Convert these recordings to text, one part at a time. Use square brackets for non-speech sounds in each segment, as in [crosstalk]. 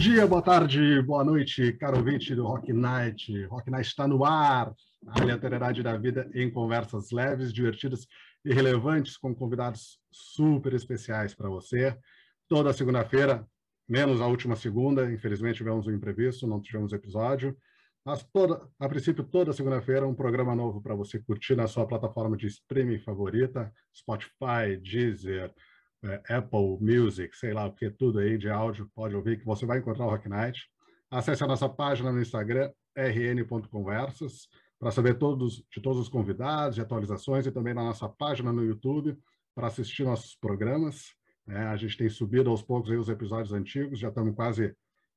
dia, boa tarde, boa noite, caro ouvinte do Rock Night. Rock Night está no ar, a aleatoriedade da vida em conversas leves, divertidas e relevantes com convidados super especiais para você. Toda segunda-feira, menos a última segunda, infelizmente tivemos um imprevisto, não tivemos episódio. Mas toda, a princípio, toda segunda-feira, um programa novo para você curtir na sua plataforma de streaming favorita, Spotify, Deezer, é, Apple Music, sei lá o que, tudo aí de áudio, pode ouvir que você vai encontrar o Rock Night. Acesse a nossa página no Instagram, rn.conversas, para saber todos, de todos os convidados e atualizações, e também na nossa página no YouTube, para assistir nossos programas. É, a gente tem subido aos poucos os episódios antigos, já estamos quase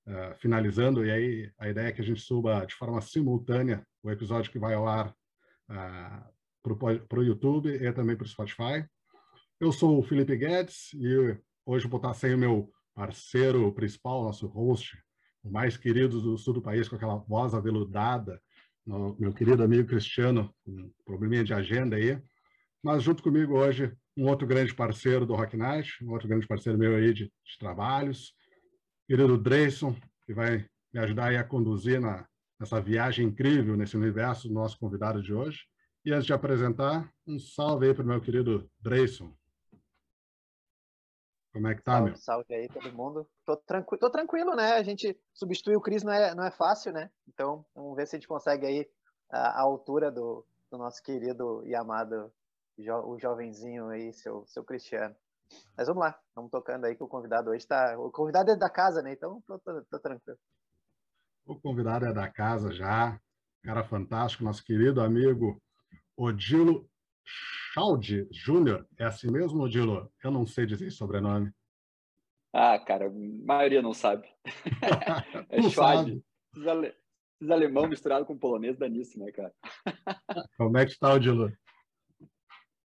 uh, finalizando, e aí a ideia é que a gente suba de forma simultânea o episódio que vai ao ar uh, para o YouTube e também para o Spotify. Eu sou o Felipe Guedes e hoje vou estar sem o meu parceiro principal, nosso host, o mais querido do sul do país, com aquela voz aveludada, meu querido amigo Cristiano, um probleminha de agenda aí. Mas junto comigo hoje, um outro grande parceiro do Rock Night, um outro grande parceiro meu aí de, de trabalhos, querido Dreyson, que vai me ajudar aí a conduzir na, nessa viagem incrível nesse universo do nosso convidado de hoje. E antes de apresentar, um salve aí para o meu querido Dreyson. Como é que tá, salve, meu? Salve aí, todo mundo. Tô, tranqu... Tô tranquilo, né? A gente substituir o Cris não é, não é fácil, né? Então, vamos ver se a gente consegue aí a, a altura do, do, nosso querido e amado jo... o jovenzinho aí, seu, seu Cristiano. Mas vamos lá, vamos tocando aí que o convidado hoje tá. O convidado é da casa, né? Então, tô, tô, tô tranquilo. O convidado é da casa já, cara fantástico, nosso querido amigo Odilo Chaldi Júnior, é assim mesmo, Odilo? Eu não sei dizer sobrenome. Ah, cara, a maioria não sabe. [laughs] é Schwad. Esses, ale... Esses alemão misturado com polonês dá nisso, né, cara? [laughs] Como é que está, Odilo?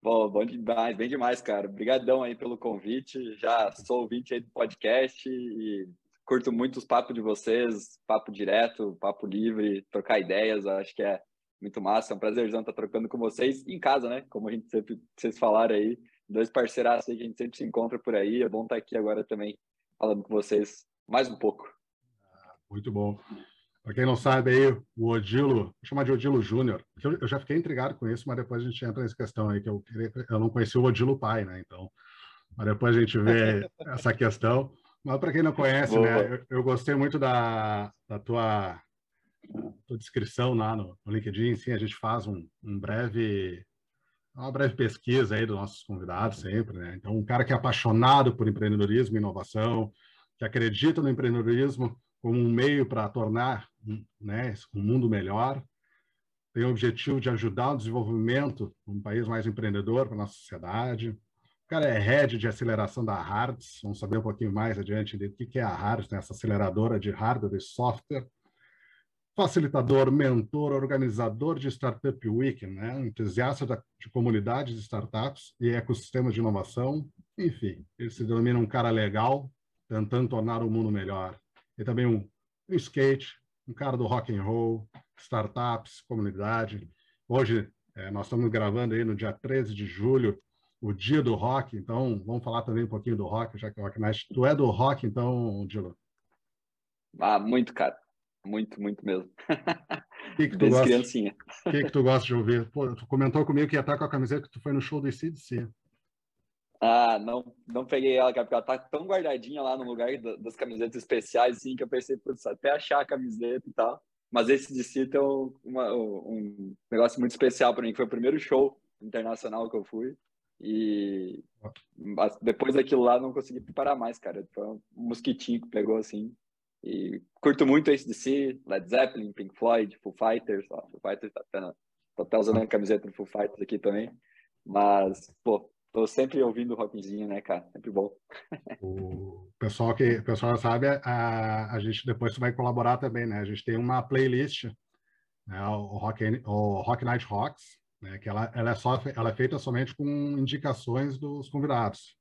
Bom, bom demais, bem demais, cara. Obrigadão aí pelo convite. Já sou ouvinte aí do podcast e curto muito os papos de vocês, papo direto, papo livre, trocar ideias. Acho que é muito massa, é um prazerzão estar trocando com vocês em casa, né? Como a gente sempre, vocês falaram aí, dois parceiraços aí que a gente sempre se encontra por aí. É bom estar aqui agora também falando com vocês mais um pouco. Muito bom. Para quem não sabe aí, o Odilo, vou chamar de Odilo Júnior, eu, eu já fiquei intrigado com isso, mas depois a gente entra nessa questão aí, que eu, eu não conheci o Odilo pai, né? Então, mas depois a gente vê [laughs] essa questão. Mas para quem não conhece, né, eu, eu, gostei muito da, da tua tua descrição lá no, no, LinkedIn, sim, a gente faz um, um, breve, uma breve pesquisa aí dos nossos convidados sempre, né? Então, um cara que é apaixonado por empreendedorismo e inovação, que acredita no empreendedorismo como um meio para tornar né, um mundo melhor, tem o objetivo de ajudar o desenvolvimento de um país mais empreendedor para a nossa sociedade. O cara é head de aceleração da Hards, vamos saber um pouquinho mais adiante do que é a Hards, né, essa aceleradora de hardware e software facilitador, mentor, organizador de Startup Week, né? entusiasta de comunidades de startups e ecossistemas de inovação. Enfim, ele se denomina um cara legal, tentando tornar o mundo melhor. E também um, um skate, um cara do rock and roll, startups, comunidade. Hoje, é, nós estamos gravando aí no dia 13 de julho, o dia do rock, então vamos falar também um pouquinho do rock, já que o Rock Night. Tu é do rock, então, Dilo? Ah, muito, cara. Muito, muito mesmo. Que que Desde gosta, criancinha. O que, que tu gosta de ouvir? Pô, tu comentou comigo que ia estar com a camiseta que tu foi no show do ICDC. Ah, não, não peguei ela, porque ela tá tão guardadinha lá no lugar das camisetas especiais, assim, que eu pensei, putz, até achar a camiseta e tal. Mas esse DC tem um, um negócio muito especial para mim, que foi o primeiro show internacional que eu fui. E depois daquilo lá, não consegui parar mais, cara. Foi um mosquitinho que pegou, assim, e curto muito ACDC, Led Zeppelin, Pink Floyd, Foo Fighters. Ó, Foo Fighters tá até, tô até usando a camiseta do Foo Fighters aqui também. Mas, pô, tô sempre ouvindo rockzinho, né, cara? Sempre bom. O pessoal que o pessoal sabe, a, a gente depois vai colaborar também, né? A gente tem uma playlist, né, o, Rock, o Rock Night Rocks, né, que ela, ela, é só, ela é feita somente com indicações dos convidados.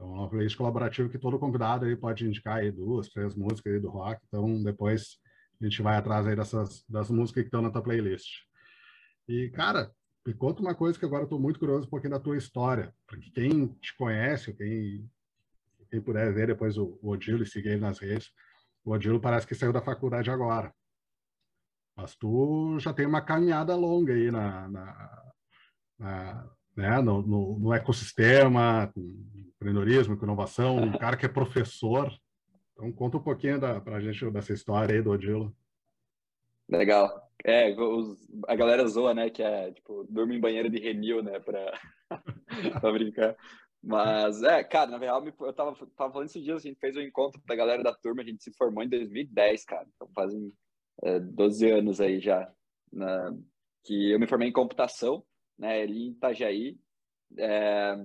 Então, é uma playlist colaborativa que todo convidado aí pode indicar aí duas, três músicas aí do rock. Então, depois a gente vai atrás aí dessas das músicas que estão na tua playlist. E, cara, me conta uma coisa que agora eu estou muito curioso um pouquinho da tua história. Porque quem te conhece, quem, quem puder ver depois o, o Odilo e seguir ele nas redes, O Odilo parece que saiu da faculdade agora. Mas tu já tem uma caminhada longa aí na, na, na né, no, no, no, ecossistema, com empreendedorismo, com inovação, um cara que é professor. Então, conta um pouquinho para a gente dessa história aí do Odilo. Legal. É, os, a galera zoa, né, que é, tipo, dorme em banheiro de renil, né, para [laughs] brincar. Mas, é, cara, na real, eu tava, tava falando esses dias, a gente fez um encontro da galera da turma, a gente se formou em 2010, cara. Então fazem é, 12 anos aí já, na, que eu me formei em computação, né, ali em Itajaí. É,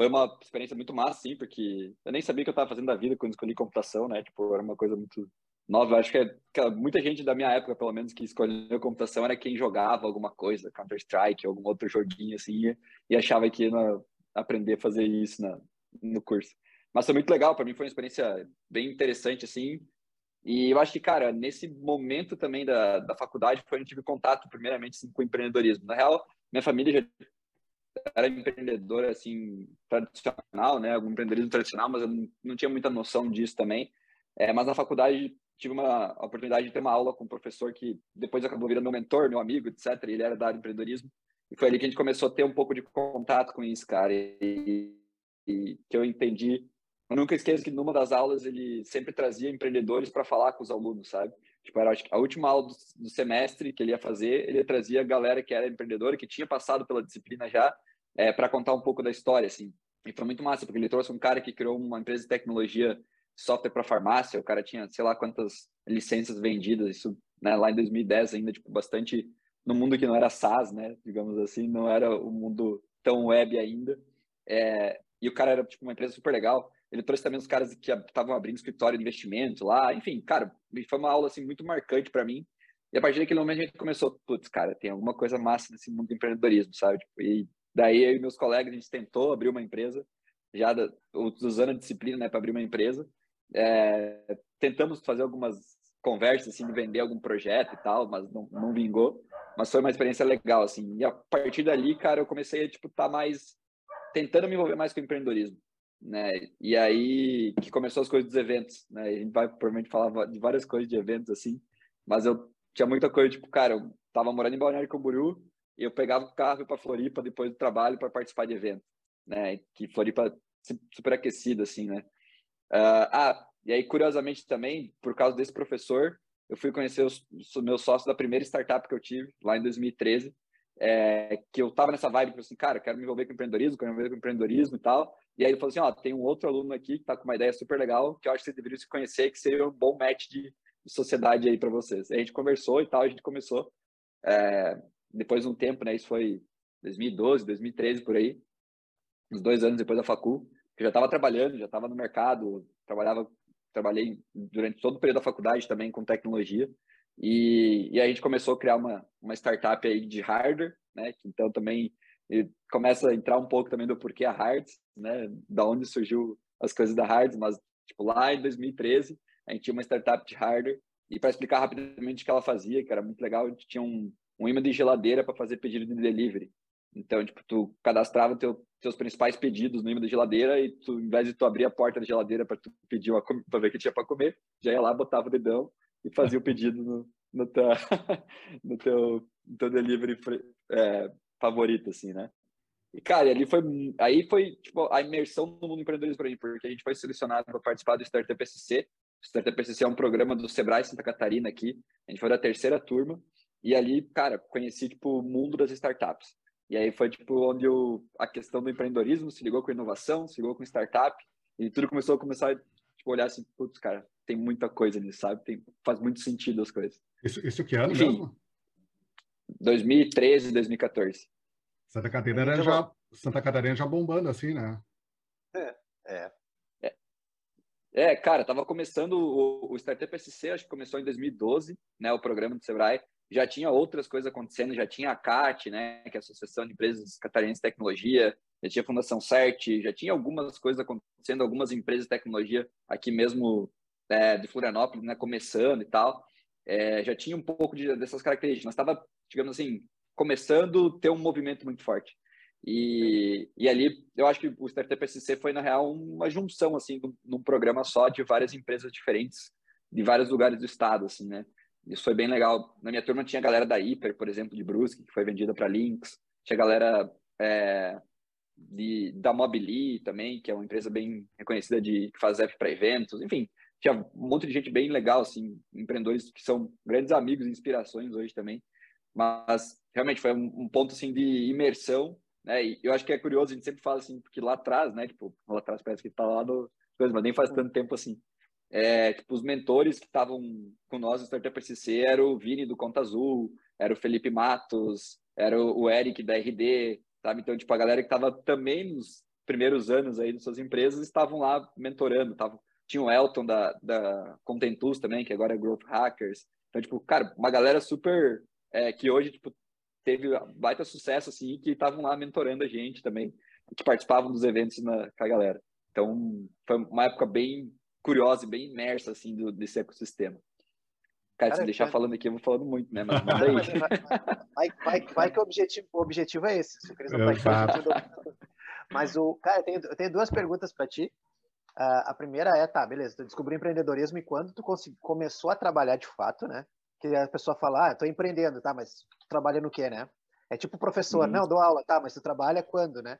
foi uma experiência muito massa, sim, porque eu nem sabia o que eu estava fazendo da vida quando escolhi computação, né, tipo, era uma coisa muito nova. Eu acho que, é, que muita gente da minha época, pelo menos, que escolheu computação era quem jogava alguma coisa, Counter-Strike, algum outro joguinho assim, e achava que ia aprender a fazer isso na, no curso. Mas foi muito legal, para mim foi uma experiência bem interessante, assim, e eu acho que, cara, nesse momento também da, da faculdade foi onde eu tive contato, primeiramente, assim, com empreendedorismo. Na real, minha família já era empreendedora, assim, tradicional, né? Algum empreendedorismo tradicional, mas eu não tinha muita noção disso também. É, mas na faculdade tive uma oportunidade de ter uma aula com um professor que depois acabou virando meu mentor, meu amigo, etc. ele era da área de empreendedorismo. E foi ali que a gente começou a ter um pouco de contato com isso, cara. E, e que eu entendi eu nunca esqueço que numa das aulas ele sempre trazia empreendedores para falar com os alunos, sabe? Tipo, era a última aula do, do, semestre que ele ia fazer, ele trazia a galera que era empreendedora, que tinha passado pela disciplina já, é, para contar um pouco da história, assim. E foi muito massa, porque ele trouxe um cara que criou uma empresa de tecnologia, software para farmácia, o cara tinha, sei lá quantas licenças vendidas, isso né, lá em 2010 ainda, tipo, bastante no mundo que não era SaaS, né, digamos assim, não era o mundo tão web ainda. É, e o cara era, tipo, uma empresa super legal. Ele trouxe também os caras que estavam abrindo escritório de investimento lá. Enfim, cara, foi uma aula assim muito marcante para mim. E a partir daquele momento a gente começou, putz, cara, tem alguma coisa massa nesse mundo do empreendedorismo, sabe? Tipo, e daí eu e meus colegas a gente tentou abrir uma empresa, já da, usando a disciplina, né, para abrir uma empresa. É, tentamos fazer algumas conversas assim de vender algum projeto e tal, mas não, não vingou. Mas foi uma experiência legal assim. E a partir dali, cara, eu comecei a tipo estar tá mais tentando me envolver mais com o empreendedorismo né? E aí que começou as coisas dos eventos, né? A gente vai provavelmente falar de várias coisas de eventos assim, mas eu tinha muita coisa, tipo, cara, eu tava morando em Balneário Camboriú e eu pegava o carro para Floripa depois do trabalho para participar de evento, né? Que Floripa super aquecida assim, né? Uh, ah, e aí curiosamente também, por causa desse professor, eu fui conhecer os, os meus sócios da primeira startup que eu tive lá em 2013, é, que eu tava nessa vibe, assim, cara, quero me envolver com empreendedorismo, quero me envolver com empreendedorismo e tal. E aí ele falou assim, ó, tem um outro aluno aqui que tá com uma ideia super legal, que eu acho que vocês deveriam se conhecer, que seria um bom match de, de sociedade aí para vocês. A gente conversou e tal, a gente começou. É, depois de um tempo, né, isso foi 2012, 2013, por aí, uns dois anos depois da facul, que eu já estava trabalhando, já estava no mercado, trabalhava, trabalhei durante todo o período da faculdade também com tecnologia, e, e a gente começou a criar uma, uma startup aí de hardware, né, que então também e começa a entrar um pouco também do porquê a Hards, né? Da onde surgiu as coisas da Hards, mas tipo lá em 2013 a gente tinha uma startup de hardware e para explicar rapidamente o que ela fazia, que era muito legal, a gente tinha um, um imã de geladeira para fazer pedido de delivery. Então, tipo, tu cadastrava teu, teus principais pedidos no imã da geladeira e tu, em vez de tu abrir a porta da geladeira para tu pedir para ver o que tinha para comer, já ia lá, botava o dedão e fazia o pedido no, no, teu, [laughs] no teu, no teu delivery é, favorito, assim, né? E, cara, ali foi, aí foi, tipo, a imersão no mundo empreendedorismo para mim, porque a gente foi selecionado para participar do Startup SC. O Startup SC é um programa do Sebrae Santa Catarina aqui. A gente foi da terceira turma. E ali, cara, conheci, tipo, o mundo das startups. E aí foi, tipo, onde a questão do empreendedorismo se ligou com inovação, se ligou com startup. E tudo começou a começar, tipo, olhar assim, putz, cara, tem muita coisa nisso, sabe? Tem, faz muito sentido as coisas. Isso, isso que ano Enfim, mesmo? 2013, 2014. Santa Catarina já, Santa Catarina já bombando assim, né? É, é. É, é cara, tava começando o, o Startup SC, acho que começou em 2012, né, o programa do Sebrae. Já tinha outras coisas acontecendo, já tinha a CAT, né, que é a Associação de Empresas Catarinenses de Tecnologia, já tinha a Fundação CERT, já tinha algumas coisas acontecendo, algumas empresas de tecnologia aqui mesmo é, de Florianópolis, né, começando e tal. É, já tinha um pouco de, dessas características. Nós estava digamos assim, começando a ter um movimento muito forte. E, e ali, eu acho que o Startup SC foi, na real, uma junção, assim, num, programa só de várias empresas diferentes de vários lugares do estado, assim, né? Isso foi bem legal. Na minha turma tinha a galera da Hyper, por exemplo, de Brusque, que foi vendida para Lynx. Tinha galera é, de, da Mobili também, que é uma empresa bem reconhecida de que faz app para eventos. Enfim, tinha um monte de gente bem legal, assim, empreendedores que são grandes amigos inspirações hoje também. Mas realmente foi um, um ponto assim de imersão, né? E eu acho que é curioso, a gente sempre fala assim, porque lá atrás, né? Tipo, lá atrás parece que está lá no mas nem faz tanto tempo assim. É, tipo, os mentores que estavam com nós no Startup SC era o Vini do Conta Azul, era o Felipe Matos, era o, Eric da RD, sabe? Então, tipo, a galera que estava também nos primeiros anos aí de suas empresas estavam lá mentorando, tavam, tinha o Elton da, da Contentus também, que agora é Growth Hackers. Então, tipo, cara, uma galera super é, que hoje, tipo, teve baita sucesso, assim, que estavam lá mentorando a gente também, que participavam dos eventos na, com a galera. Então, foi uma época bem curiosa e bem imersa, assim, do, desse ecossistema. Cara, Cara se deixar falando aqui, eu vou falando muito, né? Mas [laughs] manda aí. Vai, vai, vai, que o objetivo, o objetivo é esse. Se o Cris não tá aqui, Mas, o, cara, eu tenho, eu tenho duas perguntas para ti. Uh, a primeira é, tá, beleza, tu descobriu empreendedorismo e quando tu começou a trabalhar de fato, né? Que a pessoa fala, ah, tô empreendendo, tá, mas tu trabalha no quê, né? É tipo professor, uhum. não, dou aula, tá, mas tu trabalha quando, né?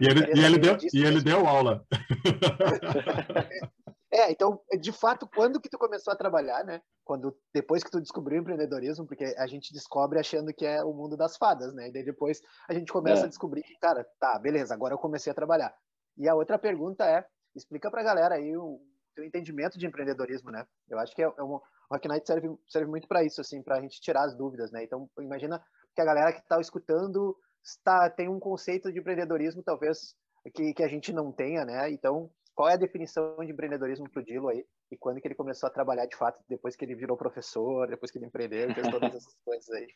e ele, e ele, deu, e ele deu aula. [laughs] É, então, de fato, quando que tu começou a trabalhar, né? Quando depois que tu descobriu o empreendedorismo, porque a gente descobre achando que é o mundo das fadas, né? E daí depois a gente começa é. a descobrir que, cara, tá, beleza, agora eu comecei a trabalhar. E a outra pergunta é, explica pra galera aí o teu entendimento de empreendedorismo, né? Eu acho que é, é um, o Rock Night serve, serve muito para isso, assim, para a gente tirar as dúvidas, né? Então, imagina que a galera que está escutando está, tem um conceito de empreendedorismo, talvez, que, que a gente não tenha, né? Então, qual é a definição de empreendedorismo para o Dilo aí? E quando que ele começou a trabalhar de fato, depois que ele virou professor, depois que ele empreendeu, fez todas essas coisas aí?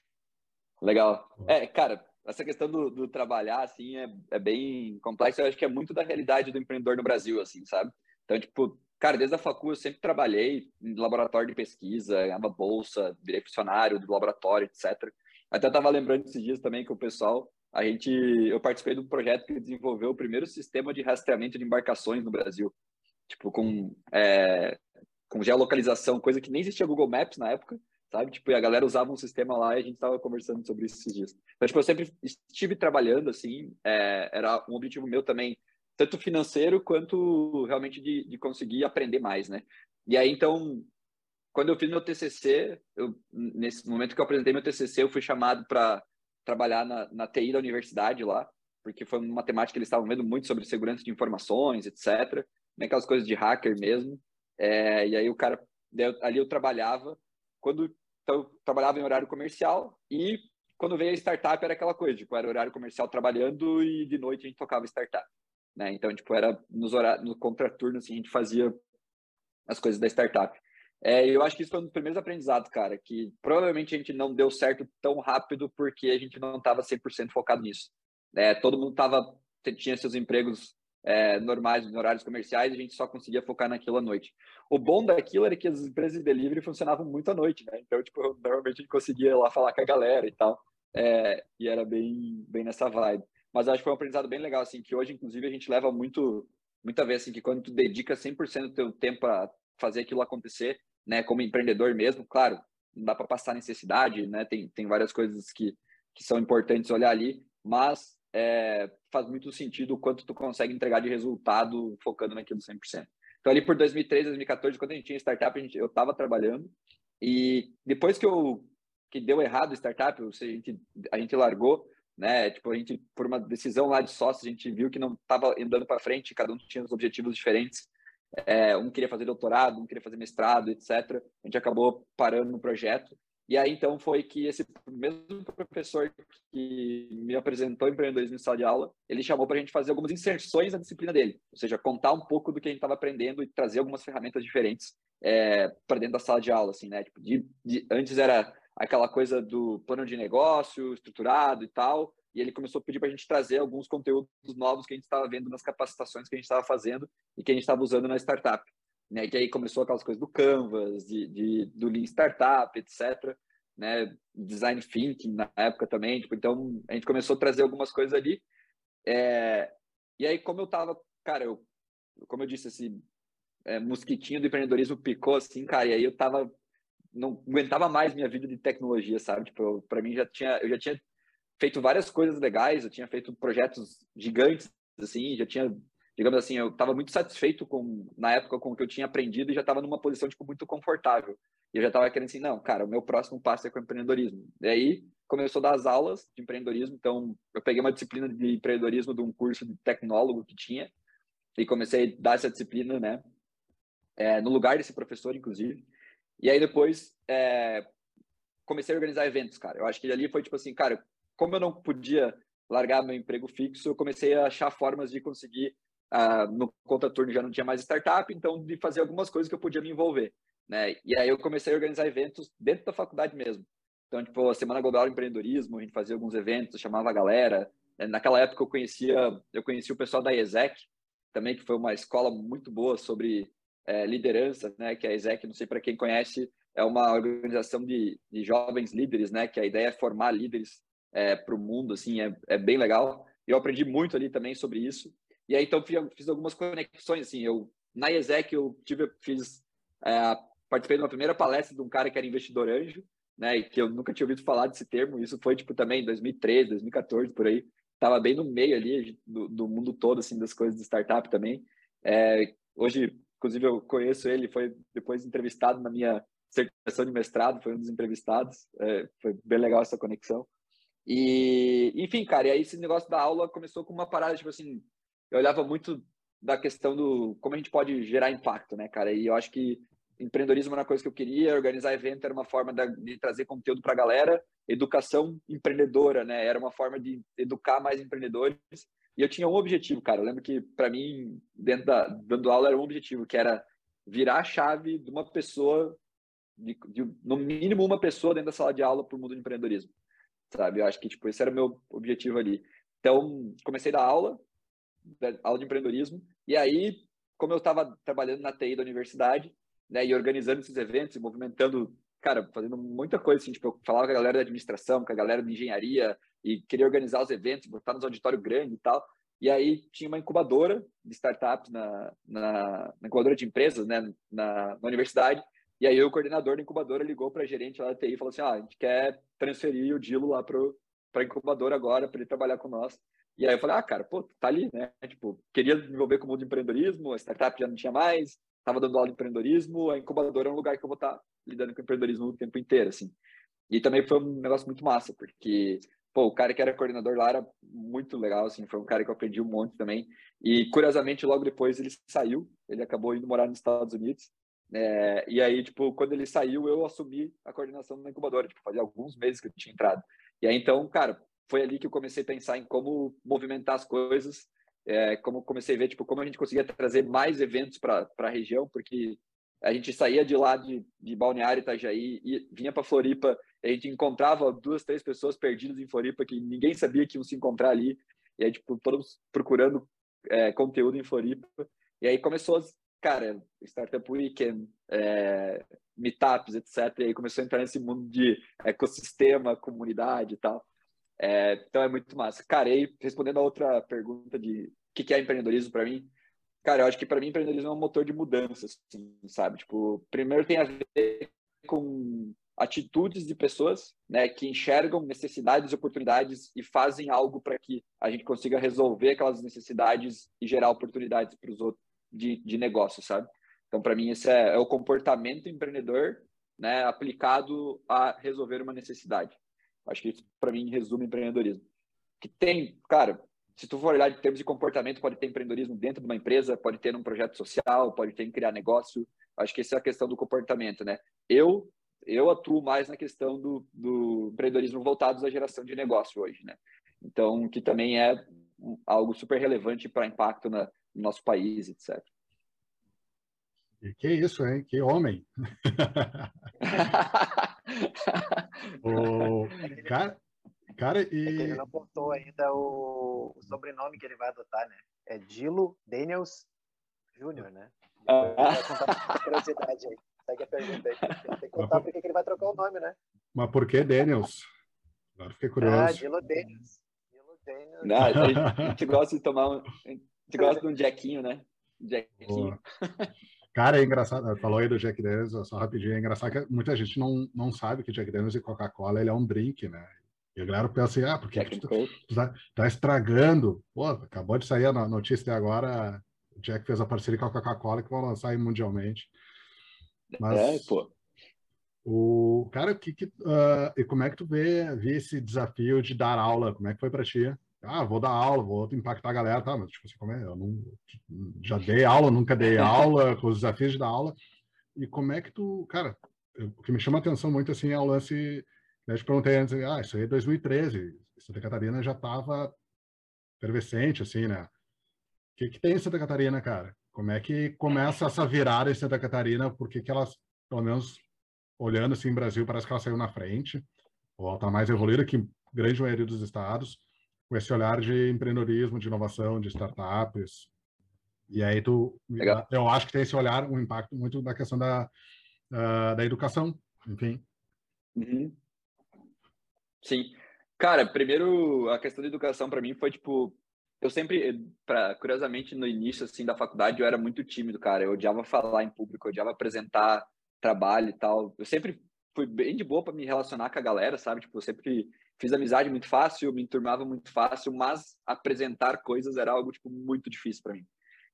Legal. É, cara, essa questão do, do trabalhar, assim, é, é bem complexa. Eu acho que é muito da realidade do empreendedor no Brasil, assim, sabe? Então, tipo, cara, desde a facul eu sempre trabalhei em laboratório de pesquisa, ganhava bolsa, virei funcionário do laboratório, etc. Até tava lembrando esses dias também que o pessoal a gente, eu participei do projeto que desenvolveu o primeiro sistema de rastreamento de embarcações no Brasil, tipo com é, com geolocalização, coisa que nem existia Google Maps na época, sabe? Tipo, e a galera usava um sistema lá e a gente estava conversando sobre isso esses dias. Então, tipo, eu sempre estive trabalhando assim, é, era um objetivo meu também, tanto financeiro quanto realmente de, de conseguir aprender mais, né? E aí, então, quando eu fiz meu TCC, eu, nesse momento que eu apresentei meu TCC, eu fui chamado para trabalhar na, na TI da universidade lá, porque foi uma temática que eles estavam vendo muito sobre segurança de informações, etc. Nem aquelas coisas de hacker mesmo. É, e aí o cara, ali eu trabalhava, quando então, eu trabalhava em horário comercial e quando veio a startup era aquela coisa, tipo, era horário comercial trabalhando e de noite a gente tocava startup, né? Então, tipo, era nos horários, no contraturno, assim, a gente fazia as coisas da startup. É, eu acho que isso foi um dos primeiros aprendizados, cara, que provavelmente a gente não deu certo tão rápido porque a gente não estava 100% focado nisso. É, todo mundo tava, tinha seus empregos é, normais, nos horários comerciais, a gente só conseguia focar naquilo à noite. O bom daquilo era que as empresas de delivery funcionavam muito à noite, né? Então, tipo, [laughs] normalmente a gente conseguia ir lá falar com a galera e tal, é, e era bem, bem nessa vibe. Mas acho que foi um aprendizado bem legal, assim, que hoje, inclusive, a gente leva muito, muita vez, assim, que quando tu dedica 100% do teu tempo a fazer aquilo acontecer, né, como empreendedor mesmo, claro, não dá para passar necessidade, né, tem, tem várias coisas que, que são importantes olhar ali, mas é, faz muito sentido o quanto tu consegue entregar de resultado focando naquilo 100%. Então, ali por 2013, 2014, quando a gente tinha startup, a gente, eu estava trabalhando, e depois que eu que deu errado o startup, a gente, a gente largou, né? Tipo, a gente, por uma decisão lá de sócios, a gente viu que não estava andando para frente, cada um tinha os objetivos diferentes. É, um queria fazer doutorado, um queria fazer mestrado, etc. A gente acabou parando no projeto. E aí, então, foi que esse mesmo professor que me apresentou empreendedorismo em sala de aula, ele chamou para a gente fazer algumas inserções na disciplina dele. Ou seja, contar um pouco do que a gente estava aprendendo e trazer algumas ferramentas diferentes é, para dentro da sala de aula, assim, né? Tipo, de, de, antes era aquela coisa do plano de negócio estruturado e tal, e ele começou a pedir para a gente trazer alguns conteúdos novos que a gente estava vendo nas capacitações que a gente estava fazendo e que a gente estava usando na startup. Né? Que aí começou aquelas coisas do Canvas, de, de, do Lean Startup, etc. Né? Design Thinking na época também. Tipo, então, a gente começou a trazer algumas coisas ali. É... E aí, como eu estava, cara, eu, como eu disse, assim, é, mosquitinho do empreendedorismo picou, assim, cara, e aí eu tava, não aguentava mais minha vida de tecnologia, sabe? Tipo, para mim já tinha, eu já tinha feito várias coisas legais, eu tinha feito projetos gigantes, assim, já tinha, digamos assim, eu estava muito satisfeito com, na época, com o que eu tinha aprendido e já estava numa posição, tipo, muito confortável. E eu já estava querendo assim, não, cara, o meu próximo passo é com empreendedorismo. E aí começou a dar as aulas de empreendedorismo, então eu peguei uma disciplina de empreendedorismo de um curso de tecnólogo que tinha e comecei a dar essa disciplina, né, é, no lugar desse professor, inclusive. E aí depois é, comecei a organizar eventos, cara. Eu acho que ali foi tipo assim, cara, como eu não podia largar meu emprego fixo, eu comecei a achar formas de conseguir, uh, no contraturno já não tinha mais startup, então de fazer algumas coisas que eu podia me envolver, né? E aí eu comecei a organizar eventos dentro da faculdade mesmo. Então, tipo, a Semana Global de Empreendedorismo, a gente fazia alguns eventos, chamava a galera. Naquela época eu conhecia, eu conhecia o pessoal da ESEC, também, que foi uma escola muito boa sobre é, liderança, né? Que a ESEC, não sei para quem conhece, é uma organização de, de jovens líderes, né? Que a ideia é formar líderes é, para o mundo, assim, é, é bem legal. Eu aprendi muito ali também sobre isso. E aí, então, fiz, algumas conexões, assim, eu, na ESEC, eu tive, fiz, é, participei de uma primeira palestra de um cara que era investidor anjo, né, e que eu nunca tinha ouvido falar desse termo, isso foi, tipo, também em 2013, 2014, por aí, estava bem no meio ali do, do, mundo todo, assim, das coisas de startup também. É, hoje, inclusive, eu conheço ele, foi depois entrevistado na minha certificação de mestrado, foi um dos entrevistados, é, foi bem legal essa conexão. E, enfim, cara, e aí esse negócio da aula começou com uma parada, tipo assim, eu olhava muito da questão do como a gente pode gerar impacto, né, cara? E eu acho que empreendedorismo era uma coisa que eu queria, organizar evento era uma forma de, de trazer conteúdo para a galera, educação empreendedora, né? Era uma forma de educar mais empreendedores. E eu tinha um objetivo, cara. Eu lembro que para mim, dentro da dando aula era um objetivo, que era virar a chave de uma pessoa, de, de, no mínimo uma pessoa dentro da sala de aula para o mundo do empreendedorismo sabe? Eu acho que, tipo, esse era o meu objetivo ali. Então, comecei a dar aula, aula de empreendedorismo, e aí, como eu estava trabalhando na TI da universidade, né, e organizando esses eventos, e movimentando, cara, fazendo muita coisa, assim, tipo, eu falava com a galera da administração, com a galera de engenharia, e queria organizar os eventos, botar nos auditórios grandes e tal, e aí tinha uma incubadora de startups na, na, na incubadora de empresas, né, na, na universidade, e aí o coordenador da incubadora ligou para a gerente lá da TI e falou assim, ah, a gente quer transferir o Dilo lá para a incubadora agora, para ele trabalhar com nós. E aí eu falei, ah, cara, pô, tá ali, né? Tipo, queria me envolver com o mundo de empreendedorismo, a startup já não tinha mais, estava dando aula de empreendedorismo, a incubadora é um lugar que eu vou estar tá lidando com empreendedorismo o tempo inteiro, assim. E também foi um negócio muito massa, porque, pô, o cara que era coordenador lá era muito legal, assim, foi um cara que eu aprendi um monte também. E, curiosamente, logo depois ele saiu, ele acabou indo morar nos Estados Unidos, é, e aí, tipo, quando ele saiu, eu assumi a coordenação da incubadora. Tipo, fazia alguns meses que eu tinha entrado. E aí, então, cara, foi ali que eu comecei a pensar em como movimentar as coisas, é, como comecei a ver, tipo, como a gente conseguia trazer mais eventos para a região, porque a gente saía de lá de, de Balneário Itajaí e vinha para Floripa, a gente encontrava duas, três pessoas perdidas em Floripa que ninguém sabia que iam se encontrar ali, e aí, tipo, todos procurando é, conteúdo em Floripa. E aí começou cara, Startup Weekend, é, meetups, etc. E aí começou a entrar nesse mundo de ecossistema, comunidade e tal. É, então é muito massa. Cara, e respondendo a outra pergunta de o que, que é empreendedorismo para mim, cara, eu acho que para mim empreendedorismo é um motor de mudança, assim, sabe? Tipo, primeiro tem a ver com atitudes de pessoas né, que enxergam necessidades oportunidades e fazem algo para que a gente consiga resolver aquelas necessidades e gerar oportunidades para os outros de, de negócio, sabe? Então, para mim, esse é, é, o comportamento empreendedor né, aplicado a resolver uma necessidade. Acho que isso, para mim, resume empreendedorismo. Que tem, cara, se tu for olhar em termos de comportamento, pode ter empreendedorismo dentro de uma empresa, pode ter num projeto social, pode ter em criar negócio. Acho que essa é a questão do comportamento, né? Eu eu atuo mais na questão do, do empreendedorismo voltado à geração de negócio hoje, né? Então, que também é algo super relevante para impacto na, no nosso país, etc. E que isso, hein? Que homem! [laughs] [laughs] o cara, cara e... É ele não apontou ainda o, o, sobrenome que ele vai adotar, né? É Dilo Daniels Júnior, né? Ah. curiosidade aí. Segue a pergunta aí. Tem que contar por que ele vai trocar o nome, né? Mas por que Daniels? Agora fiquei curioso. Ah, Dilo Daniels. Dilo Daniels. Não, a gente [laughs] gosta de tomar um, gente gosta de um Jackinho, né? Jackinho. [laughs] Cara, é engraçado, falou aí do Jack Daniels, só rapidinho, é engraçado que muita gente não, não sabe que Jack Daniels e Coca-Cola ele é um drink, né? E a galera pensa assim, ah, porque tu, tu tá, tá, estragando. Pô, acabou de sair a notícia agora, o Jack fez a parceria com a Coca-Cola que vão lançar aí mundialmente. Mas, é, pô. O cara, que, que uh, e como é que tu vê, vê esse desafio de dar aula? Como é que foi para ti? Ah, vou dar aula, vou impactar a galera, tá? Mas tipo assim, como é? Eu não, já dei aula, nunca dei [laughs] aula, com os desafios de dar aula. E como é que tu, cara? O que me chama a atenção muito assim é o lance eu te perguntei antes, ah, isso aí é 2013, Santa Catarina já estava efervescente, assim, né? O que, que tem em Santa Catarina, cara? Como é que começa essa virada em Santa Catarina? Por que, que elas, pelo menos olhando assim, Brasil, parece que ela saiu na frente, ou ela está mais evoluída que grande maioria dos estados, com esse olhar de empreendedorismo, de inovação, de startups. E aí tu, Legal. eu acho que tem esse olhar, um impacto muito da questão da, uh, da educação, enfim. Uhum. Sim. Cara, primeiro, a questão da educação para mim foi tipo. Eu sempre, pra, curiosamente, no início assim, da faculdade, eu era muito tímido, cara. Eu odiava falar em público, eu odiava apresentar trabalho e tal. Eu sempre fui bem de boa para me relacionar com a galera, sabe? Tipo, eu sempre fiz amizade muito fácil, me enturmava muito fácil, mas apresentar coisas era algo tipo muito difícil para mim.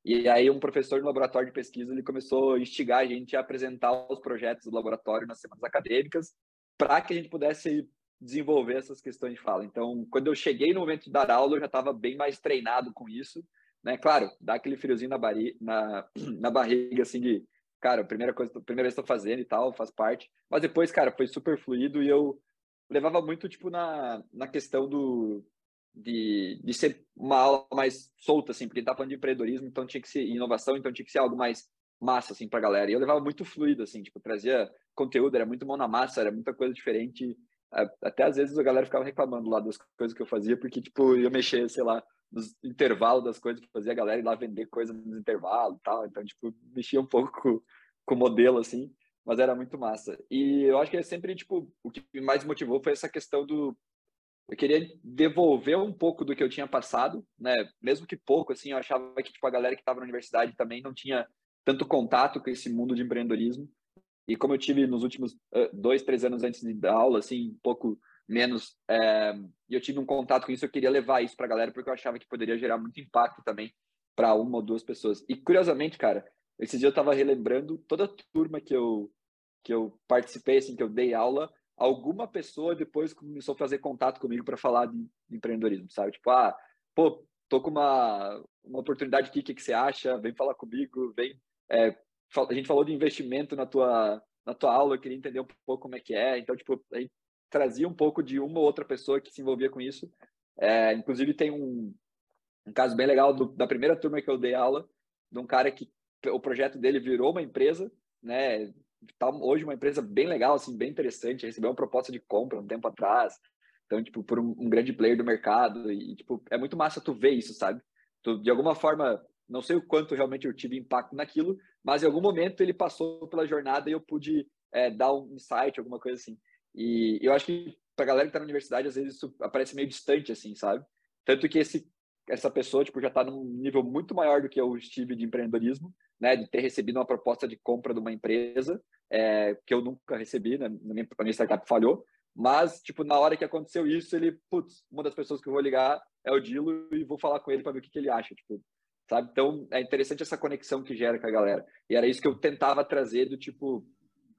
E aí um professor no laboratório de pesquisa, ele começou a instigar a gente a apresentar os projetos do laboratório nas semanas acadêmicas, para que a gente pudesse desenvolver essas questões de fala. Então, quando eu cheguei no momento de dar aula, eu já estava bem mais treinado com isso, né? Claro, dá aquele friozinho na, bari na, [clears throat] na barriga, assim, de, cara, primeira coisa, primeira vez estou fazendo e tal, faz parte. Mas depois, cara, foi super fluido e eu levava muito, tipo, na, na questão do, de, de ser uma aula mais solta, assim, porque tá falando de empreendedorismo, então tinha que ser inovação, então tinha que ser algo mais massa, assim, pra galera. E eu levava muito fluido, assim, tipo, trazia conteúdo, era muito mão na massa, era muita coisa diferente até às vezes a galera ficava reclamando lá das coisas que eu fazia, porque, tipo, eu mexer, sei lá, nos intervalos das coisas que fazia a galera ir lá vender coisa nos intervalos tal. Então, tipo, mexia um pouco com, com o modelo, assim, mas era muito massa. E eu acho que é sempre, tipo, o que mais motivou foi essa questão do. Eu queria devolver um pouco do que eu tinha passado, né? Mesmo que pouco, assim, eu achava que, tipo, a galera que estava na universidade também não tinha tanto contato com esse mundo de empreendedorismo. E como eu tive nos últimos dois, três anos antes dar aula, assim, um pouco menos, é, eu tive um contato com isso, eu queria levar isso para a galera, porque eu achava que poderia gerar muito impacto também para uma ou duas pessoas. E curiosamente, cara, esse dia eu estava relembrando toda a turma que eu que eu participei, assim, que eu dei aula, alguma pessoa depois começou a fazer contato comigo para falar de, de, empreendedorismo, sabe? Tipo, ah, pô, tô com uma, uma oportunidade aqui, o que, que você acha? Vem falar comigo, vem é, a gente falou de investimento na tua, na tua aula, eu queria entender um pouco como é que é. Então, tipo, a gente trazia um pouco de uma ou outra pessoa que se envolvia com isso. É, inclusive, tem um, um caso bem legal do, da primeira turma que eu dei aula, de um cara que o projeto dele virou uma empresa, né? Tá hoje uma empresa bem legal, assim, bem interessante. Recebeu uma proposta de compra um tempo atrás. Então, tipo, por um, um grande player do mercado. E, tipo, é muito massa tu ver isso, sabe? Tu, de alguma forma, não sei o quanto realmente eu tive impacto naquilo, mas em algum momento ele passou pela jornada e eu pude é, dar um insight, alguma coisa assim. E eu acho que para a galera que está na universidade, às vezes isso aparece meio distante, assim, sabe? Tanto que esse, essa pessoa tipo, já está num nível muito maior do que eu estive de empreendedorismo, né? De ter recebido uma proposta de compra de uma empresa, é, que eu nunca recebi, né? A minha startup falhou. Mas, tipo, na hora que aconteceu isso, ele, putz, uma das pessoas que eu vou ligar é o Dilo e vou falar com ele para ver o que, que ele acha. Tipo, sabe? Então, é interessante essa conexão que gera com a galera. E era isso que eu tentava trazer do tipo,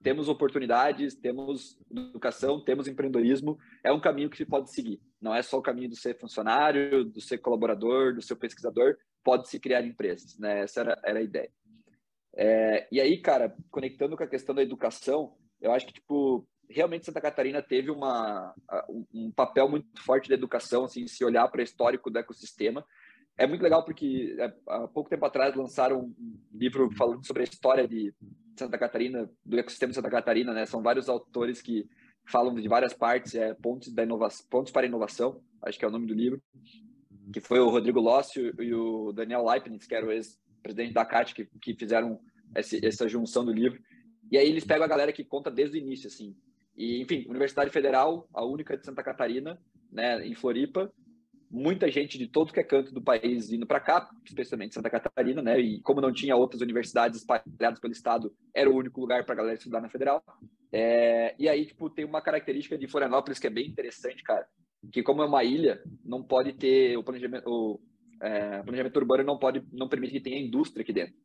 temos oportunidades, temos educação, temos empreendedorismo, é um caminho que se pode seguir. Não é só o caminho do ser funcionário, do ser colaborador, do ser pesquisador, pode se criar empresas, né? Essa era, era a ideia. É, e aí, cara, conectando com a questão da educação, eu acho que, tipo, realmente Santa Catarina teve uma, um papel muito forte da educação, assim, se olhar para o histórico do ecossistema, é muito legal porque é, há pouco tempo atrás lançaram um livro falando sobre a história de Santa Catarina, do ecossistema de Santa Catarina, né? São vários autores que falam de várias partes, é Pontes da Inovação, Pontes para a Inovação, acho que é o nome do livro, que foi o Rodrigo Lócio e o Daniel Leibniz, que era o ex-presidente da CAT, que, que fizeram essa junção do livro. E aí eles pegam a galera que conta desde o início, assim. E, enfim, Universidade Federal, a única de Santa Catarina, né, em Floripa, muita gente de todo que é canto do país indo para cá, especialmente Santa Catarina, né? E como não tinha outras universidades espalhadas pelo estado, era o único lugar para a galera estudar na federal. É, e aí, tipo, tem uma característica de Florianópolis que é bem interessante, cara, que como é uma ilha, não pode ter o planejamento, o é, planejamento urbano não pode, não permite que tenha indústria aqui dentro.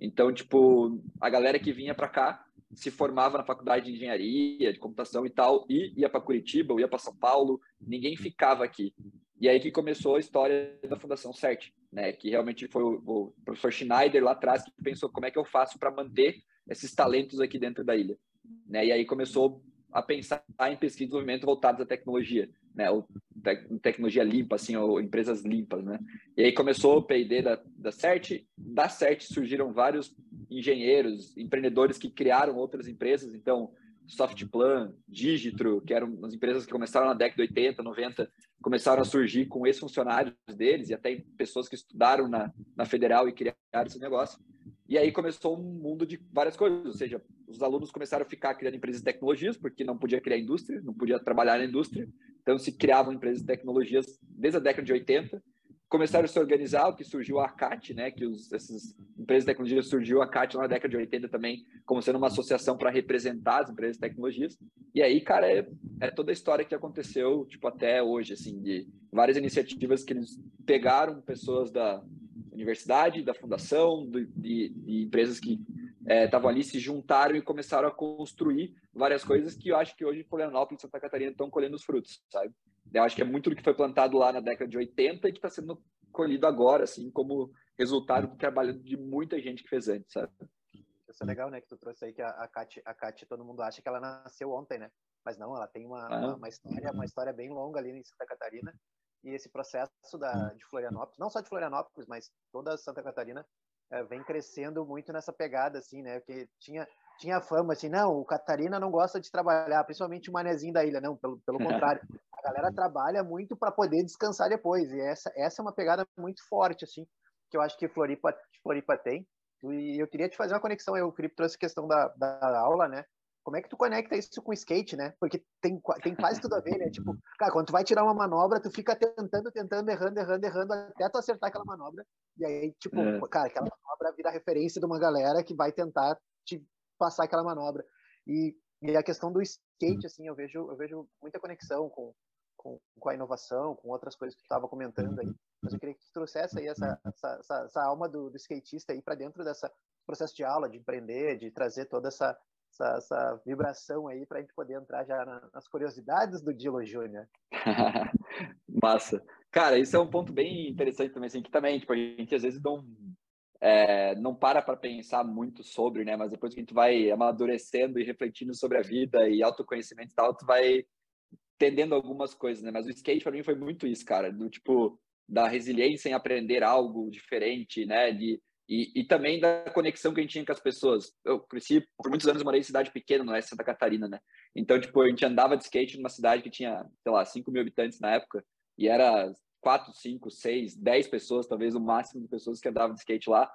Então, tipo, a galera que vinha para cá se formava na faculdade de engenharia, de computação e tal, e ia para Curitiba, ou ia para São Paulo, ninguém ficava aqui. E aí que começou a história da Fundação CERT, né? Que realmente foi o, o professor Schneider lá atrás que pensou como é que eu faço para manter esses talentos aqui dentro da ilha, né? E aí começou a pensar em pesquisa e desenvolvimento voltados à tecnologia, né? Ou te tecnologia limpa, assim, ou empresas limpas, né? E aí começou o P&D da, da CERT, da CERT surgiram vários engenheiros, empreendedores que criaram outras empresas, então Softplan, Digitro, que eram as empresas que começaram na década de 80, 90, começaram a surgir com ex-funcionários deles e até pessoas que estudaram na, na federal e criaram esse negócio. E aí começou um mundo de várias coisas, ou seja, os alunos começaram a ficar criando empresas de tecnologias, porque não podia criar indústria, não podia trabalhar na indústria, então se criavam empresas de tecnologias desde a década de 80, começaram a se organizar, o que surgiu a ACAT, né, que os, essas empresas de tecnologia surgiu a ACAT na década de 80 também, como sendo uma associação para representar as empresas de tecnologias. E aí, cara, é, é, toda a história que aconteceu, tipo, até hoje, assim, de várias iniciativas que eles pegaram pessoas da universidade, da fundação, de, de, de empresas que estavam é, ali, se juntaram e começaram a construir várias coisas que eu acho que hoje Florianópolis e Santa Catarina estão colhendo os frutos, sabe? Eu acho que é muito do que foi plantado lá na década de 80 e que está sendo colhido agora, assim, como resultado do trabalho de muita gente que fez antes, sabe? Isso é legal, né? Que tu trouxe aí que a, a Kat, a Kat, todo mundo acha que ela nasceu ontem, né? Mas não, ela tem uma, ah. uma, uma, história, uma história bem longa ali em Santa Catarina. E esse processo da, de Florianópolis, não só de Florianópolis, mas toda Santa Catarina, é, vem crescendo muito nessa pegada, assim, né? Porque tinha, tinha fama, assim, não, o Catarina não gosta de trabalhar, principalmente o manezinho da ilha, não, pelo, pelo [laughs] contrário. A galera trabalha muito para poder descansar depois, e essa, essa é uma pegada muito forte, assim, que eu acho que Floripa, Floripa tem. E eu queria te fazer uma conexão, aí, o Felipe trouxe a questão da, da aula, né? Como é que tu conecta isso com o skate, né? Porque tem, tem quase tudo a ver, né? [laughs] Tipo, cara, quando tu vai tirar uma manobra, tu fica tentando, tentando, errando, errando, errando, até tu acertar aquela manobra. E aí, tipo, é. cara, aquela manobra vira referência de uma galera que vai tentar te passar aquela manobra. E, e a questão do skate, assim, eu vejo, eu vejo muita conexão com, com, com a inovação, com outras coisas que tu estava comentando aí. Mas eu queria que tu trouxesse aí essa, essa, essa, essa alma do, do skatista aí para dentro desse processo de aula, de empreender, de trazer toda essa, essa, essa vibração aí para a gente poder entrar já na, nas curiosidades do Dilo Júnior. [laughs] Massa. Cara, isso é um ponto bem interessante também, assim, que também, tipo, a gente às vezes não, é, não para para pensar muito sobre, né? Mas depois que a gente vai amadurecendo e refletindo sobre a vida e autoconhecimento e tal, tu vai entendendo algumas coisas, né? Mas o skate para mim foi muito isso, cara, do tipo da resiliência em aprender algo diferente, né? De e, e, também da conexão que a gente tinha com as pessoas. Eu cresci, por muitos anos, morei em cidade pequena, oeste de Santa Catarina, né? Então, tipo, a gente andava de skate numa cidade que tinha, sei lá, 5 mil habitantes na época, e era 4, 5, 6, 10 pessoas, talvez o máximo de pessoas que andavam de skate lá.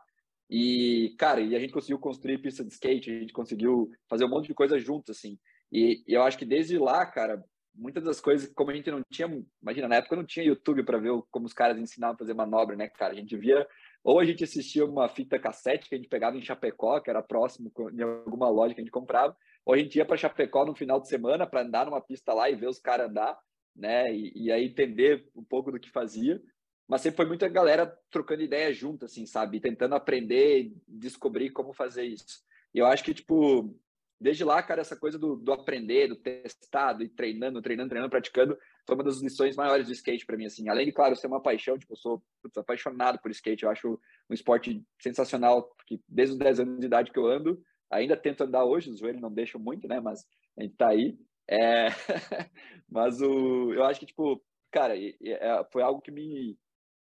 E, cara, e a gente conseguiu construir pista de skate, a gente conseguiu fazer um monte de coisa juntos, assim. E, e eu acho que desde lá, cara, muitas das coisas, como a gente não tinha, imagina, na época não tinha YouTube para ver como os caras ensinavam a fazer manobra, né, cara? A gente via ou a gente assistia uma fita cassete que a gente pegava em Chapecó, que era próximo em alguma loja que a gente comprava, ou a gente ia para Chapecó no final de semana para andar numa pista lá e ver os caras andar, né? E, e, aí entender um pouco do que fazia. Mas sempre foi muita galera trocando ideia junto, assim, sabe? Tentando aprender, descobrir como fazer isso. E eu acho que, tipo, desde lá, cara, essa coisa do, do aprender, do testado e treinando, treinando, treinando, praticando, foi uma das lições maiores do skate para mim, assim. Além de, claro, ser uma paixão, tipo, eu sou putz, apaixonado por skate, eu acho um esporte sensacional, porque desde os 10 anos de idade que eu ando, ainda tento andar hoje, os joelhos não deixam muito, né, mas a gente tá aí. É... [laughs] mas o... eu acho que, tipo, cara, é, foi algo que me,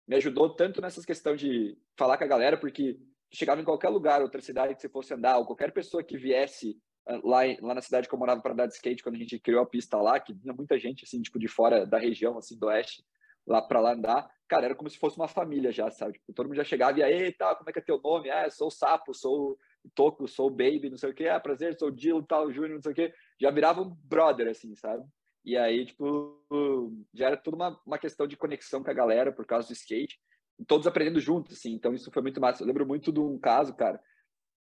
me ajudou tanto nessas questões de falar com a galera, porque chegava em qualquer lugar, outra cidade que você fosse andar, ou qualquer pessoa que viesse lá, lá na cidade que eu morava para andar de skate, quando a gente criou a pista lá, que tinha muita gente, assim, tipo, de fora da região, assim, do oeste, lá para lá andar, cara, era como se fosse uma família já, sabe? Tipo, todo mundo já chegava e aí, tá, como é que é teu nome? Ah, sou o Sapo, sou o Toco, sou o Baby, não sei o quê, ah, prazer, sou o Dilo, tal, Júnior, não sei o quê. Já virava um brother, assim, sabe? E aí, tipo, já era tudo uma, uma questão de conexão com a galera por causa do skate. todos aprendendo juntos, assim. Então, isso foi muito massa. Eu lembro muito de um caso, cara,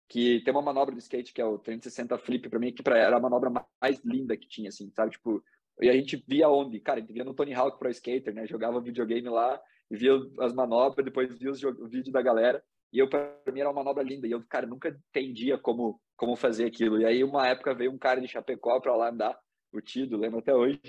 que tem uma manobra do skate que é o 360 flip para mim, que pra, era a manobra mais linda que tinha, assim, sabe? Tipo, e a gente via onde? Cara, a gente via no Tony Hawk Pro Skater, né? Jogava videogame lá e via as manobras, depois via o vídeo da galera. E eu, para mim, era uma manobra linda. E eu, cara, nunca entendia como, como fazer aquilo. E aí, uma época, veio um cara de Chapecó para lá andar, o Tido, lembro até hoje.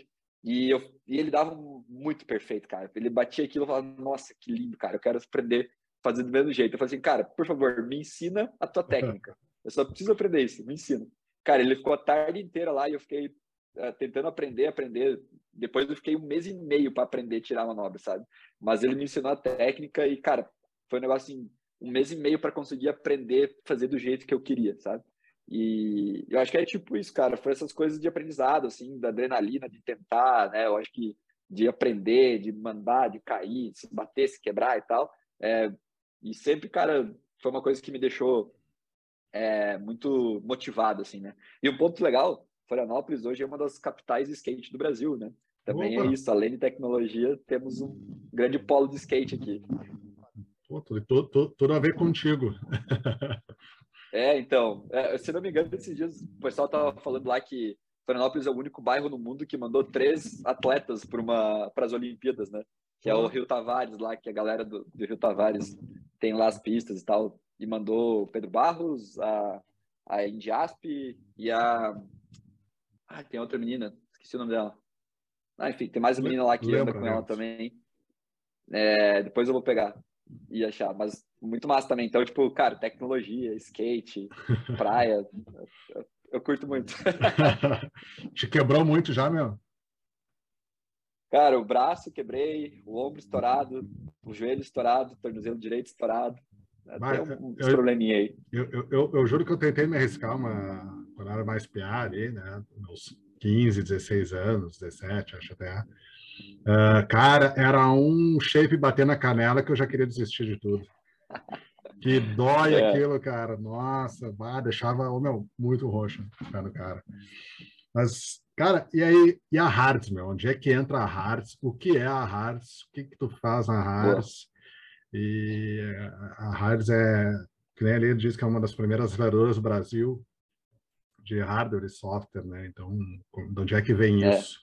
E, eu, e ele dava muito perfeito, cara. Ele batia aquilo e falava, nossa, que lindo, cara. Eu quero aprender fazer do mesmo jeito. Eu falei assim, cara, por favor, me ensina a tua técnica. Eu só preciso aprender isso, me ensina. Cara, ele ficou a tarde inteira lá e eu fiquei uh, tentando aprender, aprender. Depois eu fiquei um mês e meio para aprender a tirar a manobra, sabe? Mas ele me ensinou a técnica e, cara, foi um negócio assim, um mês e meio para conseguir aprender fazer do jeito que eu queria, sabe? E eu acho que é tipo isso, cara. Foi essas coisas de aprendizado, assim, da adrenalina, de tentar, né? Eu acho que de aprender, de mandar, de cair, de se bater, se quebrar e tal. É, e sempre, cara, foi uma coisa que me deixou é, muito motivado, assim, né? E um ponto legal, Florianópolis hoje é uma das capitais de skate do Brasil, né? Também é Opa. é isso, além de tecnologia, temos um grande polo de skate aqui. Pô, tudo, tudo, tudo a ver contigo. [laughs] É, então, é, se não me engano, esses dias o pessoal tava falando lá que Florianópolis é o único bairro no mundo que mandou três atletas para as Olimpíadas, né? Que é o Rio Tavares lá, que a galera do, do, Rio Tavares tem lá as pistas e tal. E mandou o Pedro Barros, a, a Indiasp e a. Ah, tem outra menina, esqueci o nome dela. Ah, enfim, tem mais uma menina lá que Lembra, anda com ela também. É, depois eu vou pegar e achar, mas muito massa também. Então, tipo, cara, tecnologia, skate, [laughs] praia, eu, eu curto muito. [laughs] Te quebrou muito já, meu? Cara, o braço quebrei, o ombro estourado, o joelho estourado, o tornozelo direito estourado. Mas, Tem um, eu, probleminha aí. Eu, eu, eu, eu, juro que eu tentei me arriscar uma, quando era mais piá ali, né? Meus 15, 16 anos, 17, acho até. Uh, cara, era um shape bater na canela que eu já queria desistir de tudo. Que dói [laughs] é. aquilo, cara. Nossa, bah, deixava oh, meu, muito roxo no cara. Mas, cara, e aí, e a Hards, meu? Onde é que entra a Hards? O que é a Hards? O que, que tu faz na Hards? E a Hards é, que nem ali diz que é uma das primeiras aceleradoras do Brasil de hardware e software, né? Então, de onde é que vem é. isso?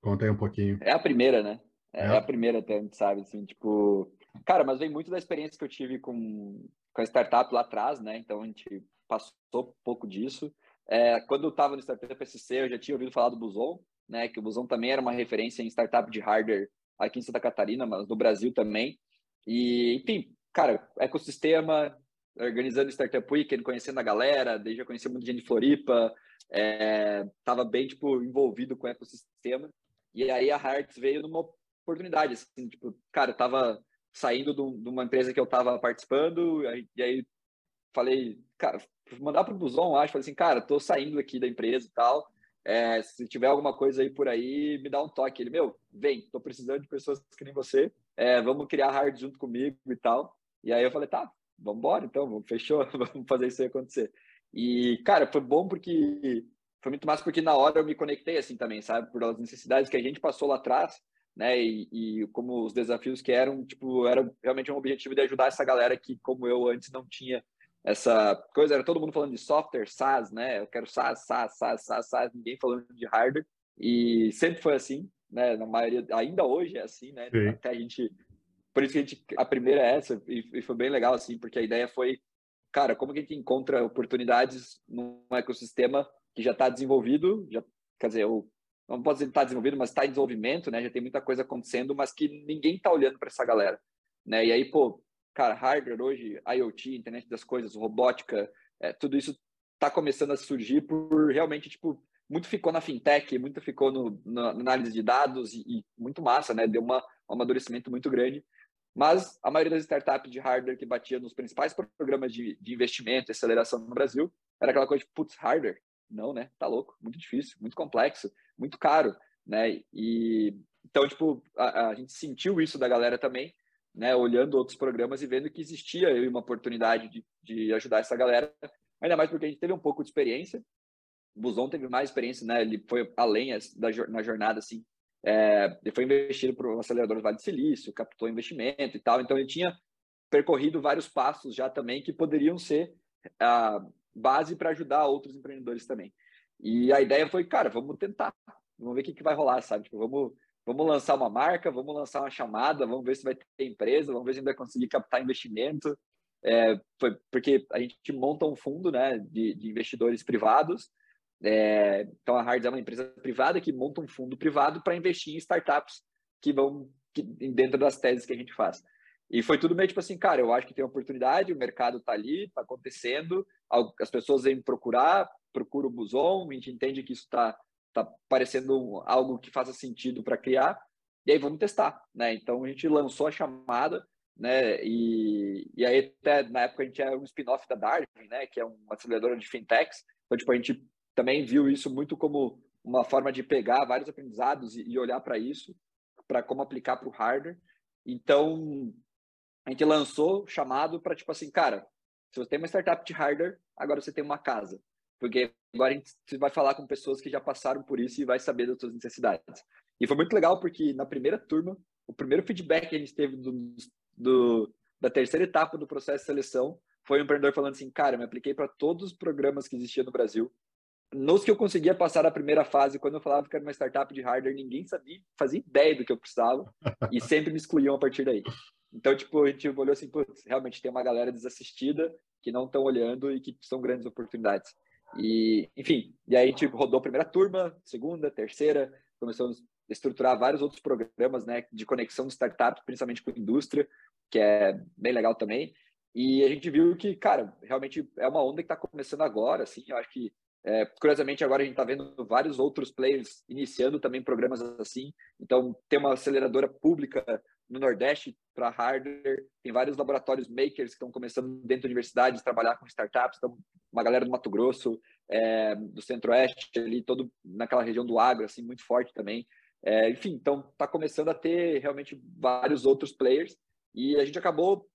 Conta aí um pouquinho. É a primeira, né? É, é. a primeira, até, a gente sabe, assim, tipo... Cara, mas vem muito da experiência que eu tive com, com a startup lá atrás, né? Então, a gente passou um pouco disso. É, quando eu estava no Startup SC, eu já tinha ouvido falar do Buson, né? Que o Buson também era uma referência em startup de hardware aqui em Santa Catarina, mas no Brasil também. E, enfim, cara, ecossistema, organizando Startup Weekend, conhecendo a galera, desde já conheci muita gente de Floripa, é, tava bem, tipo, envolvido com o ecossistema. E aí a Hearts veio numa oportunidade, assim, tipo, cara, eu tava saindo de uma empresa que eu tava participando, e aí falei, cara, mandar pro Buzon, acho, falei assim, cara, tô saindo aqui da empresa e tal, é, se tiver alguma coisa aí por aí, me dá um toque. Ele, meu, vem, tô precisando de pessoas que nem você, é, vamos criar hard junto comigo e tal. E aí eu falei, tá, vamos embora então, fechou, [laughs] vamos fazer isso aí acontecer. E, cara, foi bom porque foi muito massa porque na hora eu me conectei assim também, sabe? Por as necessidades que a gente passou lá atrás, né? E, e, como os desafios que eram, tipo, era realmente um objetivo de ajudar essa galera que, como eu antes, não tinha essa coisa. Era todo mundo falando de software, SaaS, né? Eu quero SaaS, SaaS, SaaS, SaaS, SaaS ninguém falando de hardware. E sempre foi assim, né? Na maioria, ainda hoje é assim, né? Sim. Até a gente. Por isso que a, gente, a primeira é essa, e, foi bem legal, assim, porque a ideia foi, cara, como que a gente encontra oportunidades num ecossistema que já está desenvolvido, já, quer dizer, eu não posso dizer que está desenvolvido, mas está em desenvolvimento, né? Já tem muita coisa acontecendo, mas que ninguém está olhando para essa galera, né? E aí, pô, cara, hardware hoje, IoT, internet das coisas, robótica, é, tudo isso está começando a surgir por realmente, tipo, muito ficou na fintech, muito ficou no, na análise de dados e, e, muito massa, né? Deu uma, um amadurecimento muito grande. Mas a maioria das startups de hardware que batia nos principais programas de, de investimento e aceleração no Brasil era aquela coisa de, putz, hardware? Não, né? Tá louco, muito difícil, muito complexo, muito caro, né? E então, tipo, a, a gente sentiu isso da galera também, né? Olhando outros programas e vendo que existia uma oportunidade de, de ajudar essa galera, ainda mais porque a gente teve um pouco de experiência, o Buson teve mais experiência, né? Ele foi além da, na jornada, assim. É, ele foi investido por acelerador do Vale do Silício, captou investimento e tal. Então, ele tinha percorrido vários passos já também que poderiam ser a base para ajudar outros empreendedores também. E a ideia foi, cara, vamos tentar, vamos ver o que, que vai rolar, sabe? Tipo, vamos, vamos lançar uma marca, vamos lançar uma chamada, vamos ver se vai ter empresa, vamos ver se vai conseguir captar investimento. É, foi porque a gente monta um fundo né, de, de investidores privados. É, então, a Hards é uma empresa privada que monta um fundo privado para investir em startups que vão que, dentro das teses que a gente faz. E foi tudo meio tipo assim, cara, eu acho que tem oportunidade, o mercado está ali, está acontecendo, as pessoas vêm procurar, procura o Buson, a gente entende que isso está tá parecendo algo que faça sentido para criar, e aí vamos testar, né? Então a gente lançou a chamada, né? E, e aí até na época a gente era um spin-off da Darwin, né? Que é uma aceleradora de fintechs, então tipo a gente também viu isso muito como uma forma de pegar vários aprendizados e, e olhar para isso, para como aplicar para o hardware. Então a gente lançou chamado para tipo assim, cara, se você tem uma startup de hardware, agora você tem uma casa. Porque agora a gente vai falar com pessoas que já passaram por isso e vai saber das suas necessidades. E foi muito legal porque na primeira turma, o primeiro feedback que a gente teve do, do da terceira etapa do processo de seleção foi um empreendedor falando assim, cara, eu me apliquei para todos os programas que existiam no Brasil. Nos que eu conseguia passar a primeira fase, quando eu falava que era uma startup de hardware, ninguém sabia, fazia ideia do que eu precisava e [laughs] sempre me excluíam a partir daí. Então, tipo, a gente olhou assim, putz, realmente tem uma galera desassistida que não estão olhando e que são grandes oportunidades. E, enfim, e aí a gente rodou a primeira turma, segunda, terceira, começamos a estruturar vários outros programas, né, de conexão de startups, principalmente com indústria, que é bem legal também. E a gente viu que, cara, realmente é uma onda que está começando agora, assim, eu acho que é, curiosamente, agora a gente está vendo vários outros players iniciando também programas assim. Então, tem uma aceleradora pública no Nordeste para hardware, tem vários laboratórios makers que estão começando dentro da universidade a trabalhar com startups. Então, uma galera do Mato Grosso, é, do Centro-Oeste, ali, todo naquela região do agro, assim, muito forte também. É, enfim, então está começando a ter realmente vários outros players e a gente acabou.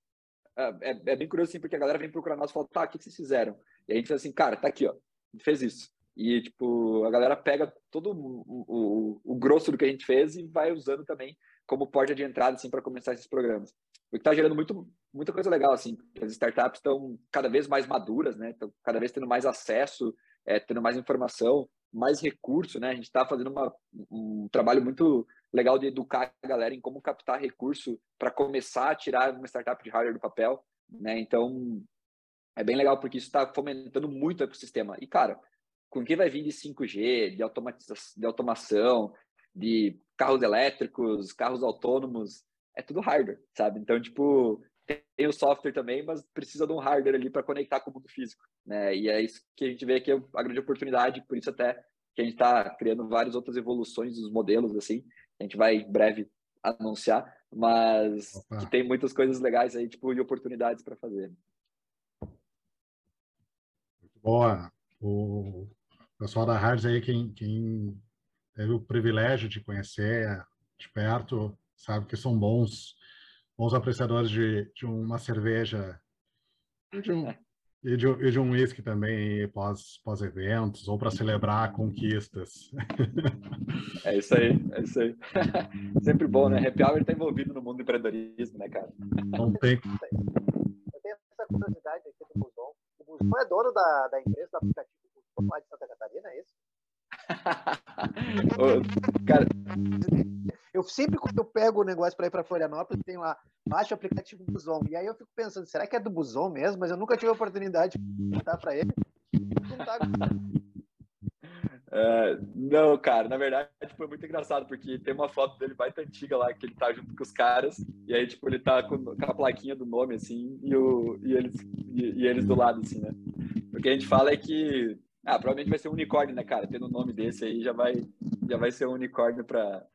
É, é, é bem curioso, assim, porque a galera vem procurar nós e fala: tá, o que vocês fizeram? E a gente fala assim, cara, tá aqui, ó fez isso. E, tipo, a galera pega todo o, o, o, grosso do que a gente fez e vai usando também como porta de entrada, assim, para começar esses programas. O que está gerando muito, muita coisa legal, assim. As startups estão cada vez mais maduras, né? Estão cada vez tendo mais acesso, é, tendo mais informação, mais recurso, né? A gente está fazendo uma, um trabalho muito legal de educar a galera em como captar recurso para começar a tirar uma startup de hardware do papel, né? Então, é bem legal porque isso está fomentando muito o ecossistema. E, cara, com o que vai vir de 5G, de, automatização, de automação, de carros elétricos, carros autônomos, é tudo hardware, sabe? Então, tipo, tem o software também, mas precisa de um hardware ali para conectar com o mundo físico, né? E é isso que a gente vê que é a grande oportunidade, por isso até que a gente está criando várias outras evoluções dos modelos, assim, a gente vai em breve anunciar, mas Opa. que tem muitas coisas legais aí, tipo, e oportunidades para fazer. Boa. O pessoal da Hards aí, quem, quem teve o privilégio de conhecer de perto, sabe que são bons, bons apreciadores de, de uma cerveja e de um, e de, e de um whisky também pós, pós-eventos ou para celebrar conquistas. É isso aí, é isso aí. [laughs] Sempre bom, né? Happy Hour está envolvido no mundo do empreendedorismo, né, cara? Não tem. Eu tenho essa curiosidade aqui do Buzon o é dono da, da empresa, do aplicativo do lá de Santa Catarina, é isso? [laughs] cara, eu sempre quando eu pego o negócio para ir para Florianópolis, tem lá, baixa o aplicativo Buson. E aí eu fico pensando, será que é do Buson mesmo? Mas eu nunca tive a oportunidade de perguntar para ele. É, não, cara, na verdade foi muito engraçado, porque tem uma foto dele baita antiga lá, que ele tá junto com os caras, e aí, tipo, ele tá com, com a plaquinha do nome, assim, e, o, e, eles, e, e, eles do lado, assim, né? O que a gente fala é que, ah, provavelmente vai ser um unicórnio, né, cara? Tendo um nome desse aí, já vai, já vai ser um unicórnio pra,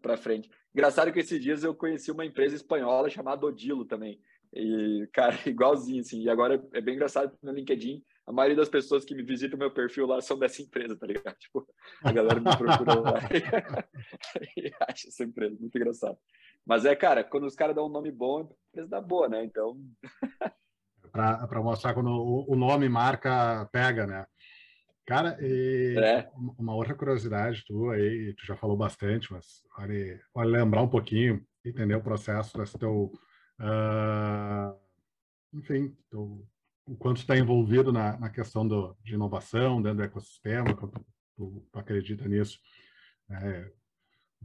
pra frente. Engraçado que esses dias eu conheci uma empresa espanhola chamada Odilo também, e, cara, [laughs] igualzinho, assim, e agora é bem engraçado no LinkedIn, a maioria das pessoas que me visitam meu perfil lá são dessa empresa, tá ligado? [laughs] Tipo, a galera me procura lá [laughs] e acha essa empresa, muito engraçado. Mas é, cara, quando os caras dão um nome bom, a empresa dá boa, né? Então. Para mostrar quando o nome marca pega, né? Cara, é. uma outra curiosidade tua aí, tu já falou bastante, mas vale lembrar um pouquinho, entender o processo desse teu, uh, enfim, teu, o quanto está envolvido na, na questão do, de inovação dentro do ecossistema, quanto tu, tu acredita nisso. É,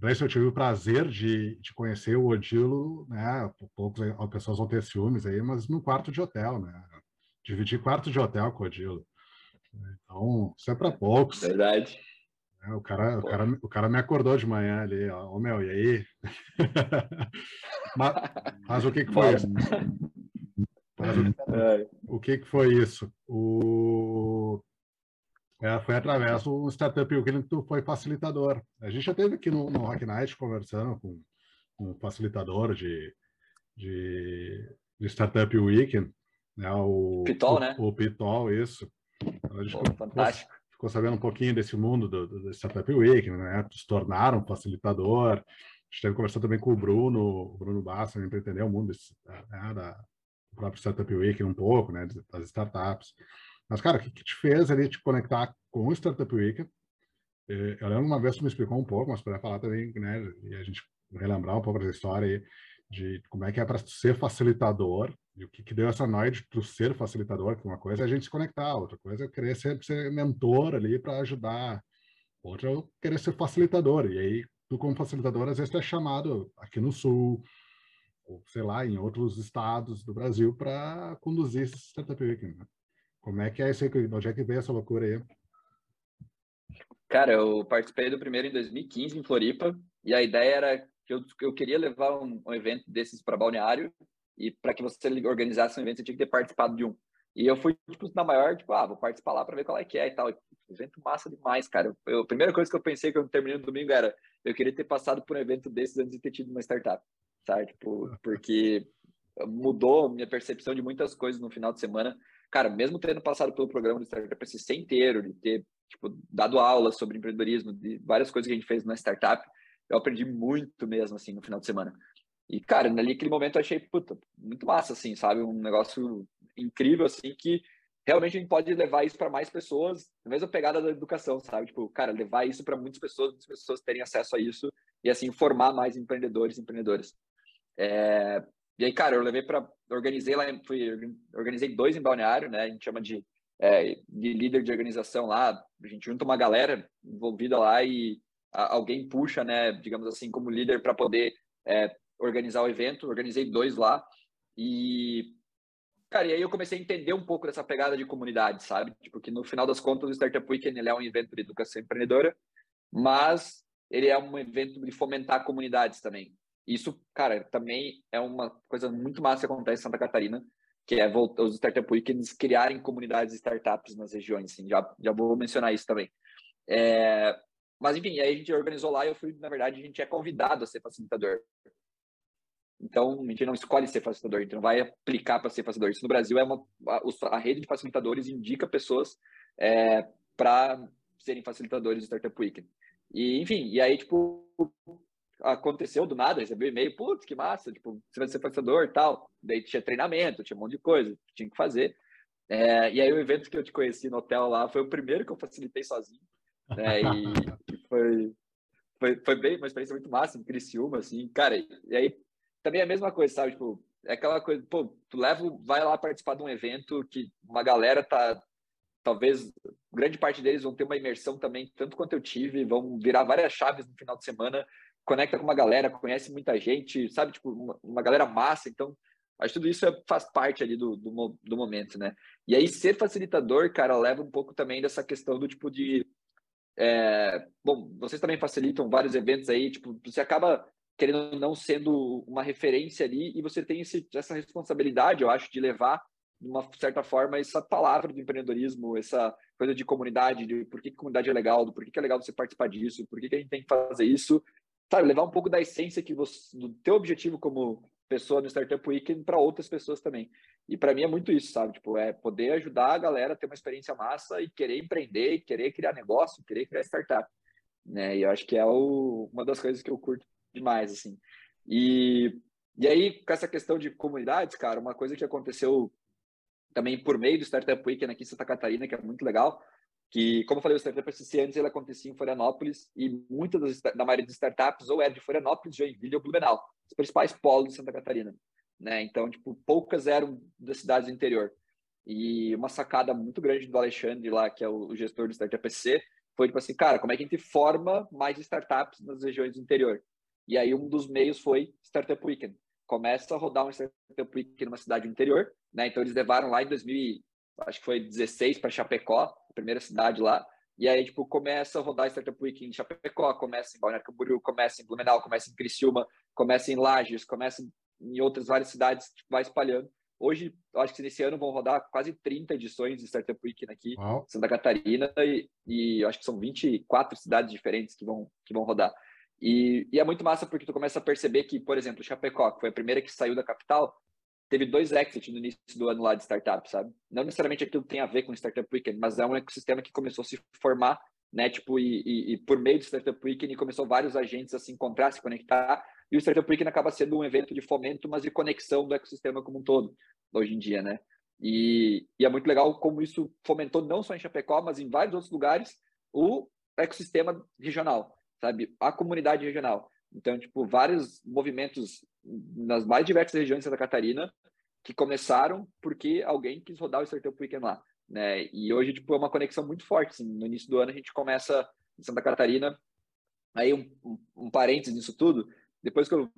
eu tive o prazer de, de conhecer o Odilo, né? Poucas pessoas vão ter ciúmes aí, mas no quarto de hotel, né? Dividir quarto de hotel com o Odilo. Então, isso é para poucos. Verdade. É, o, cara, o, cara, o cara me acordou de manhã ali, ó, oh, meu, e aí? [laughs] mas, mas, o que, que foi isso? Mas, o, [laughs] o, que, que foi isso? O, é, foi através do Startup Weekend que tu foi facilitador. A gente já teve aqui no, no Rock Night conversando com, com um facilitador de, de, de Startup Weekend, né? o Pitol, o, né? O Pitol, isso. Então, a gente Pô, fantástico. Ficou, ficou, sabendo um pouquinho desse mundo do, do, do Startup Week, né? Se tornaram facilitador. A gente teve conversando também com o Bruno, o Bruno Bassa, para entender o mundo desse, né, da do próprio Startup Week um pouco, né? Das startups. Mas, cara, o que, que te fez ali te conectar com o Startup Week? Eh, eu lembro uma vez que me explicou um pouco, mas para falar também, né? E a gente relembrar um pouco da história aí de como é que é para ser facilitador e o que, que deu essa noia de tu ser facilitador, que uma coisa é a gente se conectar, outra coisa é querer ser, ser mentor ali para ajudar, outra é querer ser facilitador. E aí, tu como facilitador, às vezes é chamado aqui no Sul, ou sei lá, em outros estados do Brasil para conduzir esse Startup Week. Né? Como é que é isso aí? Onde é que veio essa loucura aí? Cara, eu participei do primeiro em 2015 em Floripa e a ideia era que eu, eu queria levar um, um evento desses para Balneário e para que você organizasse um evento, você tinha que ter participado de um. E eu fui, tipo, na maior, tipo, ah, vou participar lá para ver qual é que é e tal. Evento massa demais, cara. Eu, a primeira coisa que eu pensei que eu terminei no domingo era, eu queria ter passado por um evento desses antes de ter tido uma startup, sabe? Tipo, porque mudou minha percepção de muitas coisas no final de semana. Cara, mesmo tendo passado pelo programa do Startup SC inteiro, de ter, tipo, dado aula sobre empreendedorismo, de várias coisas que a gente fez na startup, eu aprendi muito mesmo, assim, no final de semana. E, cara, ali aquele momento eu achei, puta, muito massa, assim, sabe? Um negócio incrível, assim, que realmente a gente pode levar isso para mais pessoas, na mesma pegada da educação, sabe? Tipo, cara, levar isso para muitas pessoas, muitas pessoas terem acesso a isso e, assim, formar mais empreendedores e empreendedoras. É... E aí, cara, eu levei para. Organizei lá, fui, organizei dois em balneário, né? A gente chama de, é, de líder de organização lá. A gente junta uma galera envolvida lá e a, alguém puxa, né? Digamos assim, como líder para poder é, organizar o evento, organizei dois lá e cara, e aí eu comecei a entender um pouco dessa pegada de comunidade, sabe? Tipo, que no final das contas o Startup Weekend ele é um evento de educação empreendedora, mas ele é um evento de fomentar comunidades também. Isso, cara, também é uma coisa muito massa que acontece em Santa Catarina, que é os Startup Weekends criarem comunidades de startups nas regiões, assim, já, já vou mencionar isso também. É, mas, enfim, aí a gente organizou lá e eu fui, na verdade, a gente é convidado a ser facilitador. Então, a gente não escolhe ser facilitador, a gente não vai aplicar para ser facilitador. Isso no Brasil é uma. A, a rede de facilitadores indica pessoas é, para serem facilitadores do Startup Weekend. E, enfim, e aí, tipo, aconteceu do nada, recebi um e-mail, putz, que massa, tipo, você vai ser facilitador e tal. Daí tinha treinamento, tinha um monte de coisa tinha que fazer. É, e aí o evento que eu te conheci no hotel lá foi o primeiro que eu facilitei sozinho. Né, e, e foi, foi, foi bem uma experiência muito massa em Criciúma, assim, cara, e aí também é a mesma coisa, sabe? Tipo, é aquela coisa, pô, tu leva, vai lá participar de um evento que uma galera tá, talvez, grande parte deles vão ter uma imersão também, tanto quanto eu tive, vão virar várias chaves no final de semana, conecta com uma galera, conhece muita gente, sabe? Tipo, uma, uma galera massa, então, acho que tudo isso é, faz parte ali do, do, do momento, né? E aí, ser facilitador, cara, leva um pouco também dessa questão do tipo de. É, bom, vocês também facilitam vários eventos aí, tipo, você acaba querendo não sendo uma referência ali, e você tem esse, essa responsabilidade, eu acho, de levar, de uma certa forma, essa palavra do empreendedorismo, essa coisa de comunidade, de por que, comunidade é legal, do por que, é legal você participar disso, por que a gente tem que fazer isso, sabe, levar um pouco da essência que você, do teu objetivo como pessoa no Startup Weekend para outras pessoas também. E para mim é muito isso, sabe? Tipo, é poder ajudar a galera a ter uma experiência massa e querer empreender, querer criar negócio, querer criar startup. Né? E eu acho que é o, uma das coisas que eu curto demais, assim. E, e aí, com essa questão de comunidades, cara, uma coisa que aconteceu também por meio do Startup Weekend aqui em Santa Catarina, que é muito legal, que, como eu falei, o Startup SC antes ele acontecia em Florianópolis e muitas das, da maioria das startups ou é de Florianópolis, Joinville ou Blumenau, os principais polos de Santa Catarina, né? Então, tipo, poucas eram das cidades do interior. E uma sacada muito grande do Alexandre lá, que é o gestor do Startup SC, foi tipo assim, cara, como é que a gente forma mais startups nas regiões do interior? E aí um dos meios foi Startup Weekend. Começa a rodar um Startup Weekend numa cidade do interior, né? Então eles levaram lá em 2000, acho que foi 16 para Chapecó, a primeira cidade lá. E aí, tipo, começa a rodar Startup Week em Chapecó, começa em Balneário Camboriú, começa em Blumenau, começa em Criciúma, começa em Lages, começa em outras várias cidades, tipo, vai espalhando. Hoje, acho que nesse ano vão rodar quase 30 edições de Startup Week aqui em Santa Catarina e, e acho que são 24 cidades diferentes que vão, que vão rodar. E, e, é muito massa porque tu começa a perceber que, por exemplo, Chapecó, que foi a primeira que saiu da capital, teve dois exits no início do ano lá de startup, sabe? Não necessariamente aquilo tem a ver com Startup Weekend, mas é um ecossistema que começou a se formar, né? Tipo, e, e, e por meio do Startup Weekend começou vários agentes a se encontrar, se conectar, e o Startup Weekend acaba sendo um evento de fomento, mas de conexão do ecossistema como um todo, hoje em dia, né? E, e é muito legal como isso fomentou não só em Chapecó, mas em vários outros lugares o ecossistema regional, sabe? A comunidade regional. Então, tipo, vários movimentos nas mais diversas regiões de Santa Catarina que começaram porque alguém quis rodar o Startup Weekend lá, né? E hoje, tipo, é uma conexão muito forte. Assim. No início do ano, a gente começa em Santa Catarina. Aí, um, um, um parênteses nisso tudo, depois que eu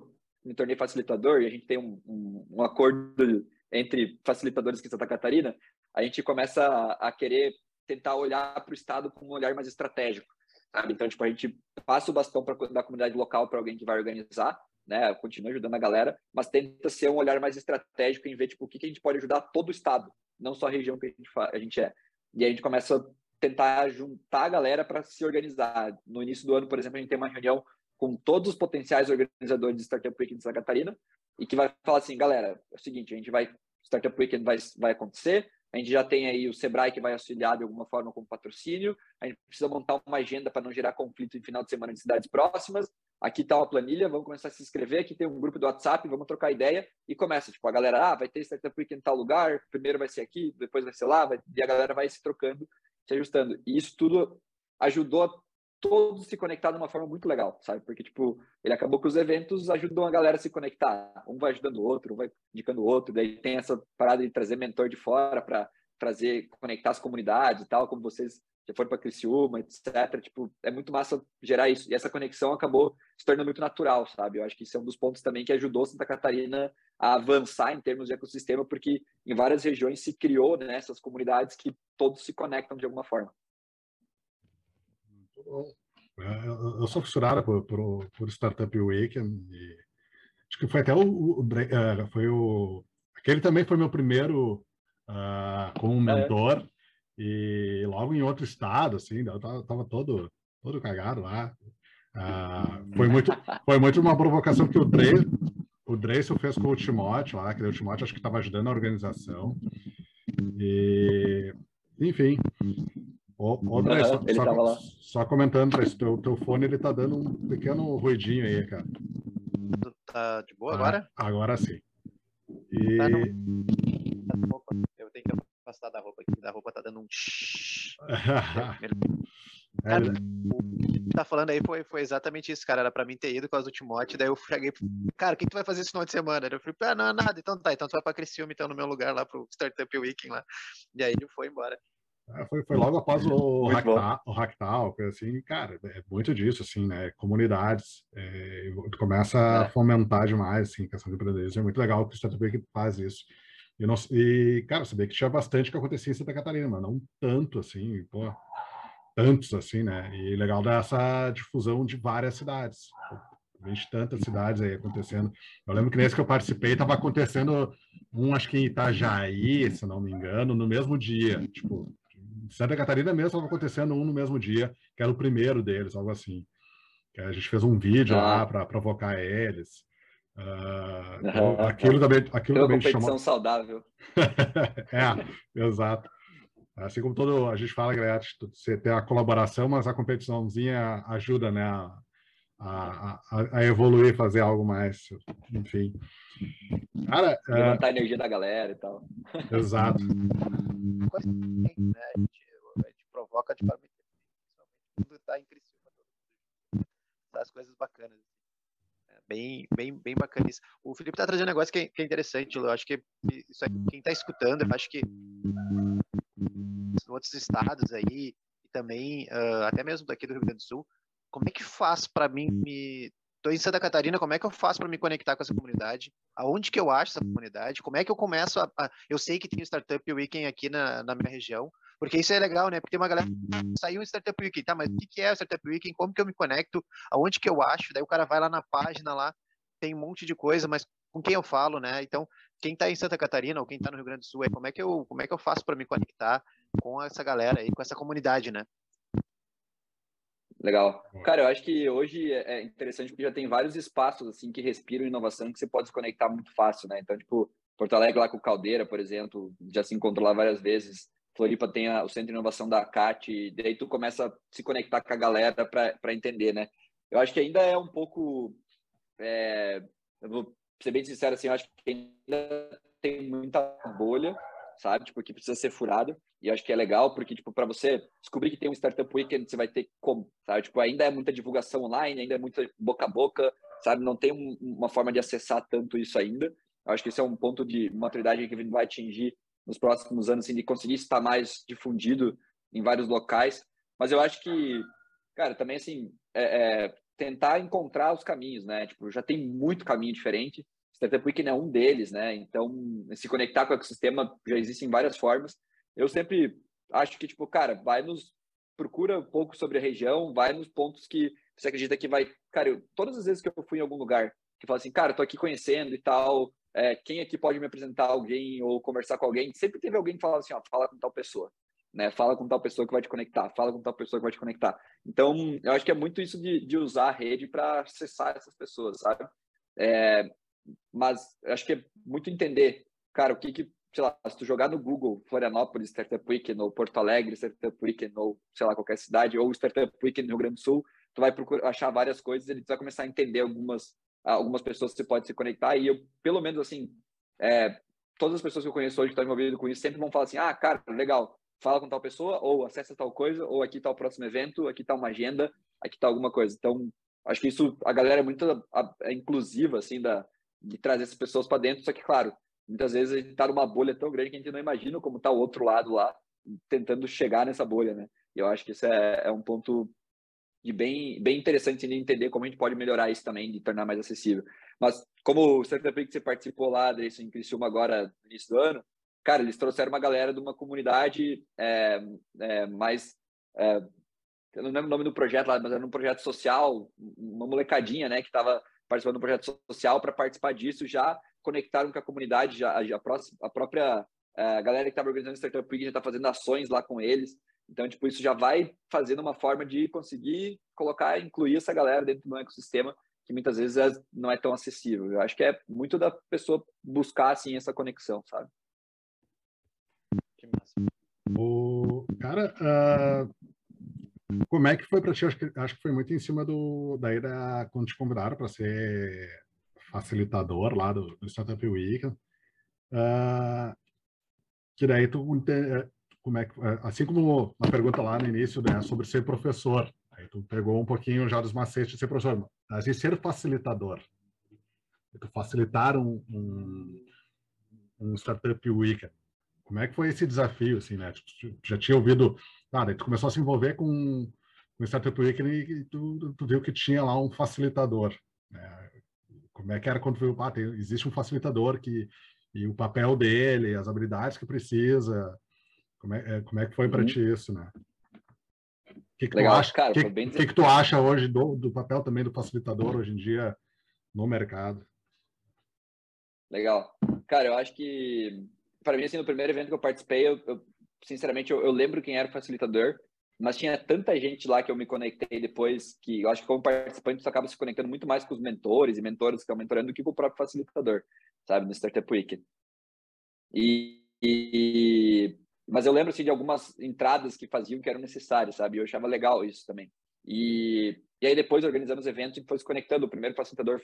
me tornei facilitador e a gente tem um, um, um acordo entre facilitadores aqui em Santa Catarina, a gente começa a, a querer tentar olhar para o Estado com um olhar mais estratégico, sabe? Então, tipo, a gente passa o bastão para da comunidade local para alguém que vai organizar, né? Continua ajudando a galera, mas tenta ser um olhar mais estratégico em ver tipo o que, que a gente pode ajudar todo o estado, não só a região que a gente, a gente é. E a gente começa a tentar juntar a galera para se organizar. No início do ano, por exemplo, a gente tem uma reunião com todos os potenciais organizadores de Startup Weekend de Santa Catarina e que vai falar assim, galera, é o seguinte, a gente vai Startup Weekend vai vai acontecer, a gente já tem aí o Sebrae que vai auxiliar de alguma forma com patrocínio. A gente precisa montar uma agenda para não gerar conflito em final de semana de cidades próximas. Aqui está uma planilha, vamos começar a se inscrever. Aqui tem um grupo do WhatsApp, vamos trocar ideia e começa. Tipo, a galera, ah, vai ter Startup Week em tal lugar, primeiro vai ser aqui, depois vai ser lá, vai... e a galera vai se trocando, se ajustando. E isso tudo ajudou todos se conectar de uma forma muito legal, sabe? Porque, tipo, ele acabou que os eventos ajudam a galera a se conectar. Um vai ajudando o outro, um vai indicando o outro. Daí tem essa parada de trazer mentor de fora para trazer, conectar as comunidades e tal, como vocês já foram para Criciúma, etc. Tipo, é muito massa gerar isso. E essa conexão acabou se tornando muito natural, sabe? Eu acho que isso é um dos pontos também que ajudou Santa Catarina a avançar em termos de ecossistema, porque em várias regiões se criou né, essas comunidades que todos se conectam de alguma forma. É, eu sou fissurado por, por, por Startup Week e acho que foi até o, o, o, é, foi o aquele também foi meu primeiro uh, como é. mentor é. e logo em outro estado assim eu tava, tava todo todo cagado lá uh, foi muito foi muito uma provocação que o Dre o Dreisel fez com o Timóteo lá que o Timóteo acho que estava ajudando a organização e enfim Ô, ô André, só, ele só, lá. só comentando, André, teu, teu fone ele tá dando um pequeno ruidinho aí, cara. Tá de boa ah, agora? Agora sim. E... Tá no... Eu tenho que afastar da roupa aqui, da roupa tá dando um... [laughs] É, cara, o que tá falando aí foi, foi exatamente isso, cara. Era pra mim ter ido com as do Timóteo, daí eu cheguei, cara, o que, que tu vai fazer esse final de semana? Eu falei, ah, não, nada, então tá, então tu vai pra Criciúma, então, no meu lugar lá pro Startup Weekend lá. E aí ele foi embora. É, foi, foi logo após o, Hacktal, o Hacktal, assim, cara, é muito disso, assim, né? Comunidades, é, começa é. a fomentar demais, assim, questão de empreendedorismo. É muito legal que o Startup que faz isso. E, não, e, cara, sabia que tinha bastante que acontecia em Santa Catarina, mas não tanto, assim, pô, tantos, assim, né? E legal dessa difusão de várias cidades. Vejo tantas cidades aí acontecendo. Eu lembro que nesse que eu participei, estava acontecendo um, acho que em Itajaí, se não me engano, no mesmo dia. Tipo, Santa Catarina mesmo estava acontecendo um no mesmo dia, que era o primeiro deles, algo assim. Que a gente fez um vídeo ah. lá para provocar eles. Uh, então, aquilo também, aquilo também competição chamou... saudável. [laughs] é, exato. Assim como todo a gente fala, galera, você tem a colaboração, mas a competiçãozinha ajuda, né, a, a, a, a evoluir, fazer algo mais, enfim. Cara, levantar uh... a energia da galera e tal. Exato. Né? A, gente, a gente provoca de forma quando tá em Criciúma. As coisas bacanas. É bem, bem, bem bacana isso. O Felipe tá trazendo um negócio que é, que é interessante, eu acho que isso aí, quem tá escutando, eu acho que outros estados aí, e também uh, até mesmo daqui do Rio Grande do Sul, como é que faz para mim me Estou em Santa Catarina, como é que eu faço para me conectar com essa comunidade? Aonde que eu acho essa comunidade? Como é que eu começo a. a... Eu sei que tem o Startup Weekend aqui na, na minha região, porque isso é legal, né? Porque tem uma galera saiu um Startup Weekend, tá? Mas o que é o Startup Weekend? Como que eu me conecto? Aonde que eu acho? Daí o cara vai lá na página lá, tem um monte de coisa, mas com quem eu falo, né? Então, quem está em Santa Catarina ou quem está no Rio Grande do Sul, é como é que eu como é que eu faço para me conectar com essa galera aí, com essa comunidade, né? Legal. Cara, eu acho que hoje é, é interessante porque já tem vários espaços assim que respiram inovação que você pode se conectar muito fácil, né? Então, tipo, Porto Alegre lá com Caldeira, por exemplo, já se encontrou lá várias vezes. Floripa tem a, o Centro de Inovação da CAT, e daí tu começa a se conectar com a galera para entender, né? Eu acho que ainda é um pouco. É, eu vou ser bem sincero assim, eu acho que ainda tem muita bolha sabe? Tipo, que precisa ser furado. E acho que é legal, porque, tipo, para você descobrir que tem um Startup Weekend, você vai ter como, sabe? Tipo, ainda é muita divulgação online, ainda é muita boca a boca, sabe? Não tem um, uma forma de acessar tanto isso ainda. Acho que esse é um ponto de maturidade que a gente vai atingir nos próximos anos, assim, de conseguir estar mais difundido em vários locais. Mas eu acho que, cara, também, assim, é, é tentar encontrar os caminhos, né? Tipo, já tem muito caminho diferente. Startup Weekend é um deles, né? Então, se conectar com o ecossistema já existem várias formas. Eu sempre acho que, tipo, cara, vai nos. Procura um pouco sobre a região, vai nos pontos que você acredita que vai. Cara, eu, todas as vezes que eu fui em algum lugar, que fala assim, cara, tô aqui conhecendo e tal, é, quem aqui pode me apresentar alguém ou conversar com alguém? Sempre teve alguém que falava assim, ó, fala com tal pessoa. Né? Fala com tal pessoa que vai te conectar, fala com tal pessoa que vai te conectar. Então, eu acho que é muito isso de, de usar a rede para acessar essas pessoas, sabe? É, mas acho que é muito entender, cara, o que que, sei lá, se tu jogar no Google Florianópolis Startup Weekend ou Porto Alegre Startup Weekend ou, sei lá, qualquer cidade, ou Startup Weekend no Rio Grande do Sul, tu vai procurar achar várias coisas e tu vai começar a entender algumas, algumas pessoas que você pode se conectar e eu, pelo menos assim, é, todas as pessoas que eu conheço hoje que estão envolvidas com isso sempre vão falar assim, ah, cara, legal, fala com tal pessoa, ou acessa tal coisa, ou aqui está o próximo evento, aqui está uma agenda, aqui está alguma coisa. Então, acho que isso, a galera é muito é inclusiva, assim, da, de trazer essas pessoas para dentro. Só que, claro, muitas vezes a gente está numa bolha tão grande que a gente não imagina como está o outro lado lá, tentando chegar nessa bolha, né? E eu acho que isso é, é um ponto de bem, bem interessante de entender como a gente pode melhorar isso também, de tornar mais acessível. Mas como o Startup que você participou lá, Adriano, em Criciúma agora, no início do ano, cara, eles trouxeram uma galera de uma comunidade é, é, mais... É, eu não lembro o nome do projeto lá, mas era um projeto social, uma molecadinha, né, que estava participando do projeto social para participar disso, já conectaram com a comunidade, já, a, próxima, a própria a galera que estava organizando o Startup Week já está fazendo ações lá com eles. Então, tipo, isso já vai fazendo uma forma de conseguir colocar, incluir essa galera dentro do ecossistema que muitas vezes é, não é tão acessível. Eu acho que é muito da pessoa buscar, assim, essa conexão, sabe? Que massa. O, cara, uh, como é que foi para ti? Acho que, acho que foi muito em cima do daí da quando te convidaram para ser facilitador lá do, do Startup Week. Uh, que daí tu como é que assim como a pergunta lá no início né, sobre ser professor, aí tu pegou um pouquinho já dos macetes de ser professor, mas de ser facilitador. Tu facilitar um, um, um Startup Week. Como é que foi esse desafio, assim, né? Tu já tinha ouvido ah, daí tu começou a se envolver com, com Startup Week e tu, tu viu que tinha lá um facilitador. Né? Como é que era quando viu, ah, tem, existe um facilitador que e o papel dele, as habilidades que precisa. Como é, é como é que foi para uhum. ti isso, né? O que, que, Legal, tu acha, cara, que, bem... que, que tu acha hoje do, do papel também do facilitador hoje em dia no mercado? Legal. Cara, eu acho que, para mim, assim, no primeiro evento que eu participei, eu, eu sinceramente, eu, eu, lembro quem era o facilitador, mas tinha tanta gente lá que eu me conectei depois, que eu acho que como participante você acaba se conectando muito mais com os mentores e mentores que estão mentorando do que com o próprio facilitador, sabe, no Startup Week. E, e, mas eu lembro assim, de algumas entradas que faziam que eram necessárias, sabe? Eu achava legal isso também. E, e aí depois organizamos eventos e foi se conectando. O primeiro facilitador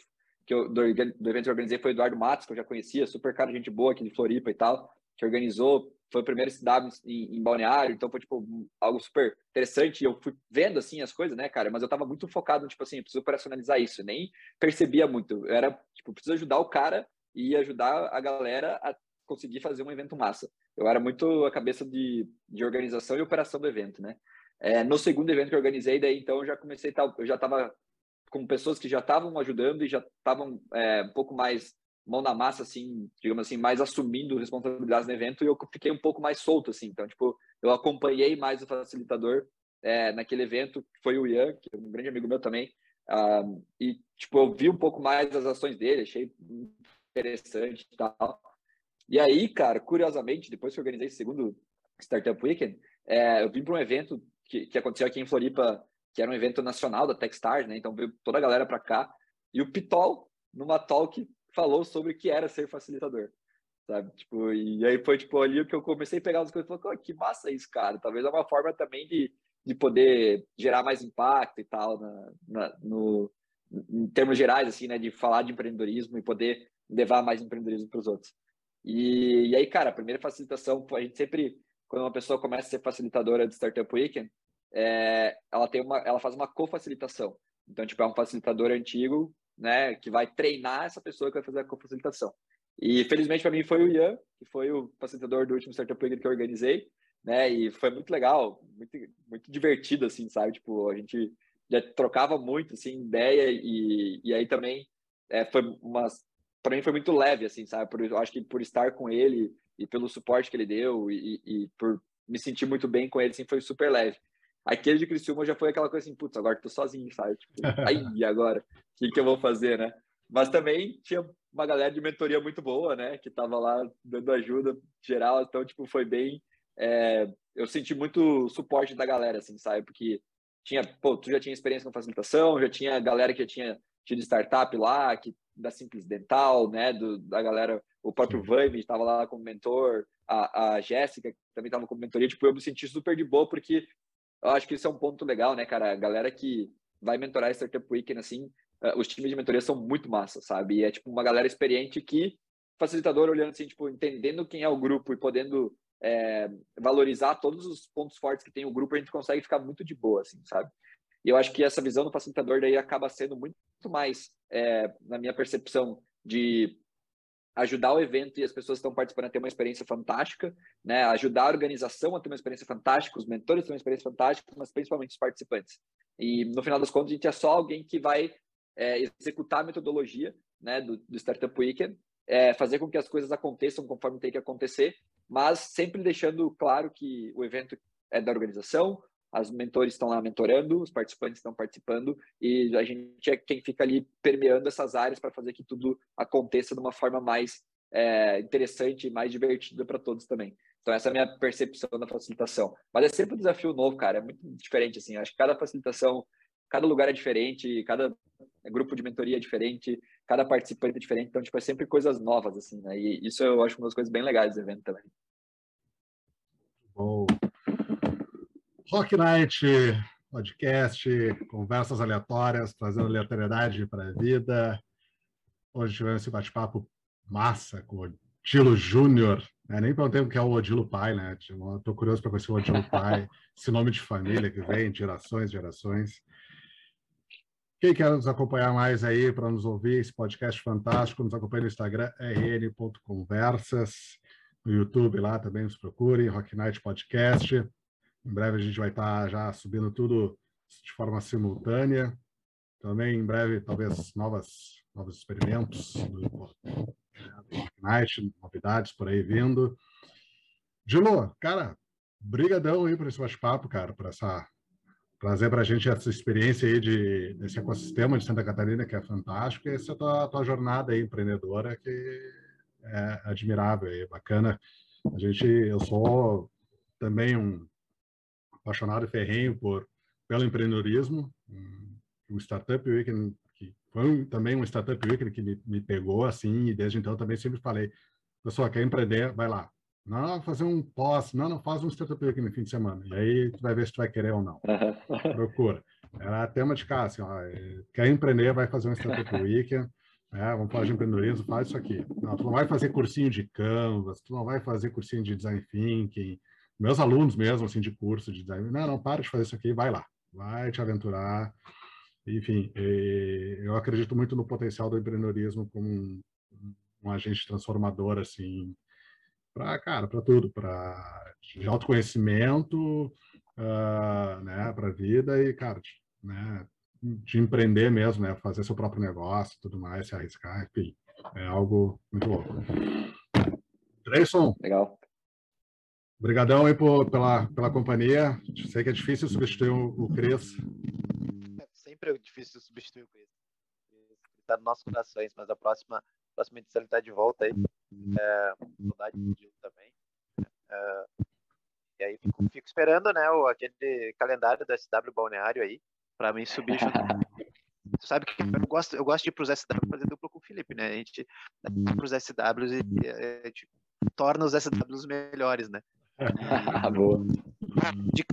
que eu, do, do evento que eu organizei foi o Eduardo Matos, que eu já conhecia, super cara, gente boa aqui de Floripa e tal. que organizou, foi o primeiro SW em, em, Balneário, então foi, tipo, algo super interessante. Eu fui vendo, assim, as coisas, né, cara? Mas eu tava muito focado, tipo assim, preciso operacionalizar isso. nem percebia muito. Eu era, tipo, preciso ajudar o cara e ajudar a galera a conseguir fazer um evento massa. Eu era muito a cabeça de, de organização e operação do evento, né? É, no segundo evento que eu organizei, daí, então, eu já comecei, eu já tava com pessoas que já estavam ajudando e já estavam é, um pouco mais mão na massa, assim, digamos assim, mais assumindo responsabilidades no evento e eu fiquei um pouco mais solto, assim. Então, tipo, eu acompanhei mais o facilitador é, naquele evento, foi o Ian, que é um grande amigo meu também, uh, e, tipo, eu vi um pouco mais as ações dele, achei interessante e tal. E aí, cara, curiosamente, depois que eu organizei esse segundo Startup Weekend, é, eu vim para um evento que, que aconteceu aqui em Floripa, que era um evento nacional da Techstars, né? Então veio toda a galera para cá. E o Pitol, numa talk, falou sobre o que era ser facilitador, sabe? Tipo, e aí foi tipo ali que eu comecei a pegar as coisas e falei, que massa isso, cara. Talvez é uma forma também de, de poder gerar mais impacto e tal na, na, no, em termos gerais, assim, né? De falar de empreendedorismo e poder levar mais empreendedorismo para os outros. E, e aí, cara, a primeira facilitação, a gente sempre, quando uma pessoa começa a ser facilitadora de Startup Weekend, é, ela tem uma, ela faz uma co-facilitação. Então, tipo, é um facilitador antigo né, que vai treinar essa pessoa que vai fazer a facilitação. E felizmente para mim foi o Ian, que foi o facilitador do último Startup Weekend que eu organizei, né? E foi muito legal, muito, muito divertido, assim, sabe? Tipo, a gente já trocava muito, assim, ideia e, e aí também é, foi uma... Para mim foi muito leve, assim, sabe? Por, eu acho que por estar com ele e pelo suporte que ele deu e, e por me sentir muito bem com ele, assim, foi super leve. Aquele de Criciúma já foi aquela coisa assim, putz, agora tô sozinho, sabe? Tipo, [laughs] aí, agora? O que, que eu vou fazer, né? Mas também tinha uma galera de mentoria muito boa, né? Que tava lá dando ajuda geral, então, tipo, foi bem... É, eu senti muito suporte da galera, assim, sabe? Porque tinha, pô, tu já tinha experiência com facilitação, já tinha galera que já tinha tido startup lá, que da Simples Dental, né, do, da galera, o próprio Vame estava lá como mentor, a, a Jéssica também estava como mentoria, tipo, eu me senti super de boa porque eu acho que isso é um ponto legal, né, cara? A galera que vai mentorar a Startup Weekend, assim, uh, os times de mentoria são muito massa, sabe? E é tipo uma galera experiente que, facilitador olhando assim, tipo, entendendo quem é o grupo e podendo é, valorizar todos os pontos fortes que tem o grupo, a gente consegue ficar muito de boa, assim, sabe? E eu acho que essa visão do facilitador daí acaba sendo muito mais, é, na minha percepção, de ajudar o evento e as pessoas que estão participando a ter uma experiência fantástica, né? ajudar a organização a ter uma experiência fantástica, os mentores ter uma experiência fantástica, mas principalmente os participantes. E no final das contas, a gente é só alguém que vai é, executar a metodologia né, do, do Startup Weekend, é, fazer com que as coisas aconteçam conforme tem que acontecer, mas sempre deixando claro que o evento é da organização, as mentores estão lá mentorando, os participantes estão participando e a gente é quem fica ali permeando essas áreas para fazer que tudo aconteça de uma forma mais é, interessante e mais divertida para todos também. Então essa é a minha percepção da facilitação. Mas é sempre um desafio novo, cara, é muito diferente assim. Acho que cada facilitação, cada lugar é diferente, cada grupo de mentoria é diferente, cada participante é diferente, então tipo é sempre coisas novas assim, né? E isso eu acho uma das coisas bem legais do evento também. Bom. Rock Night podcast, conversas aleatórias, trazendo aleatoriedade para a vida. Hoje tivemos esse bate-papo massa com o Odilo Júnior. Né? Nem perguntei o que é o Odilo Pai, né? Estou curioso para conhecer o Odilo Pai, [laughs] esse nome de família que vem, gerações, gerações. Quem quer nos acompanhar mais aí para nos ouvir esse podcast fantástico, nos acompanhe no Instagram, rn.conversas. No YouTube lá também nos procurem, Rock Night Podcast. Em breve a gente vai estar já subindo tudo de forma simultânea. Também em breve, talvez, novas, novos experimentos do Night, novidades por aí vindo. Dilo, cara, brigadão aí por esse bate-papo, cara, por essa trazer para a gente essa experiência aí de, desse ecossistema de Santa Catarina, que é fantástico, e essa tua, tua jornada aí empreendedora, que é admirável e bacana. A gente, eu sou também um apaixonado ferrenho por pelo empreendedorismo. O Startup Weekend, que foi também um Startup Weekend que me, me pegou assim, e desde então também sempre falei, pessoal, quer empreender, vai lá. Não, fazer um pós, não, não faz um Startup Weekend no fim de semana. E aí tu vai ver se tu vai querer ou não. Procura. Era tema de casa, assim, ó, quer empreender, vai fazer um Startup Weekend. É, vamos falar de empreendedorismo, faz isso aqui. Não, tu não vai fazer cursinho de Canvas, tu não vai fazer cursinho de Design Thinking. Meus alunos mesmo, assim, de curso de design, não, não, para de fazer isso aqui, vai lá, vai te aventurar. Enfim, eu acredito muito no potencial do empreendedorismo como um, um agente transformador, assim, para, cara, para tudo, para autoconhecimento, uh, né, para a vida e, cara, né, de empreender mesmo, né? Fazer seu próprio negócio tudo mais, se arriscar, enfim. É algo muito louco. Dreyson. Legal. Obrigadão aí por, pela, pela companhia. Sei que é difícil substituir o, o Cris. É sempre difícil substituir o Cris. Está nos nossos corações, mas a próxima, próxima edição ele está de volta aí. É, saudade de também. É, e aí fico, fico, esperando, né, o, aquele calendário do SW Balneário aí para mim subir junto. Sabe que eu gosto, eu gosto de ir para os SW fazer dupla com o Felipe, né? A gente vai para os SWs e a gente torna os SWs melhores, né? [laughs] Boa. De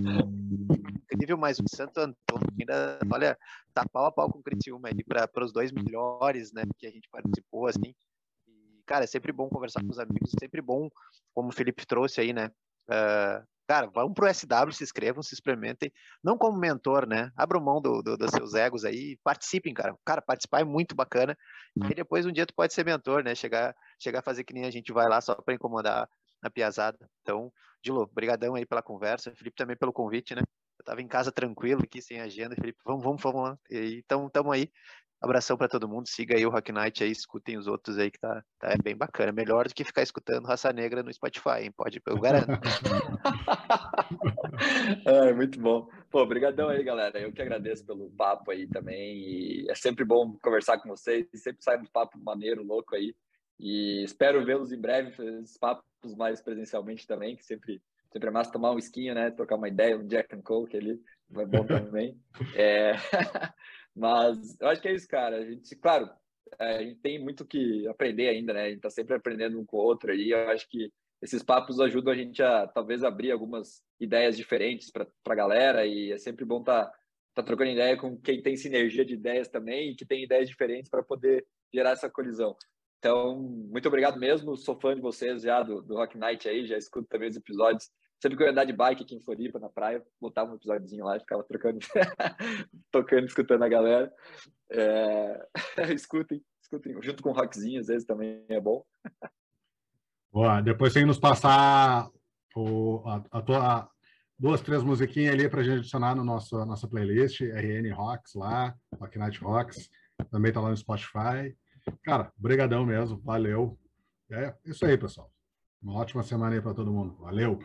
incrível, mas o Santo Antônio ainda, olha, tá pau a pau com o Criciúma aí para os dois melhores, né? Que a gente participou, assim. E, cara, é sempre bom conversar com os amigos, sempre bom, como o Felipe trouxe aí, né? Uh, cara, vão pro SW, se inscrevam, se experimentem, não como mentor, né? Abram mão do, do, dos seus egos aí, participem, cara. Cara, participar é muito bacana. E depois um dia tu pode ser mentor, né? Chegar, chegar a fazer que nem a gente vai lá só para incomodar a piazada. Então, Dilo, brigadão aí pela conversa, Felipe também pelo convite, né? Eu tava em casa tranquilo aqui, sem agenda, Felipe, vamos, vamos, vamos lá. E então, tamo aí. Abração para todo mundo. Siga aí o Rock Night aí, escutem os outros aí que tá, tá bem bacana. Melhor do que ficar escutando Raça Negra no Spotify, hein? Pode, eu garanto. [laughs] é, muito bom. Pô, obrigadão aí, galera. Eu que agradeço pelo papo aí também. É sempre bom conversar com vocês. Sempre sai um papo maneiro, louco aí. E espero vê-los em breve, fazer esses papos mais presencialmente também, que sempre, sempre é massa tomar um esquinho, né? Trocar uma ideia, um Jack and Coke ali, vai bom também. [laughs] É... [laughs] Mas eu acho que é isso, cara. A gente, claro, é, a gente tem muito que aprender ainda, né? A gente tá sempre aprendendo um com o outro aí. Eu acho que esses papos ajudam a gente a talvez abrir algumas ideias diferentes para a galera e é sempre bom estar tá, tá trocando ideia com quem tem sinergia de ideias também e que tem ideias diferentes para poder gerar essa colisão. Então, muito obrigado mesmo. Sou fã de vocês já do, do Rock Night aí, já escuto também os episódios. Sempre que eu ia andar de bike aqui em Floripa, na praia, botava um episódiozinho lá e ficava trocando, [laughs] tocando, escutando a galera. É... [laughs] escutem, escutem, junto com o rockzinho, às vezes também é bom. Boa, depois tem nos passar o, a, a tua, duas, três musiquinhas ali para a gente adicionar no nosso nossa playlist, RN Rocks lá, Rock Night Rocks, também tá lá no Spotify. Cara, brigadão mesmo, valeu. É isso aí, pessoal. Uma ótima semana aí para todo mundo. Valeu!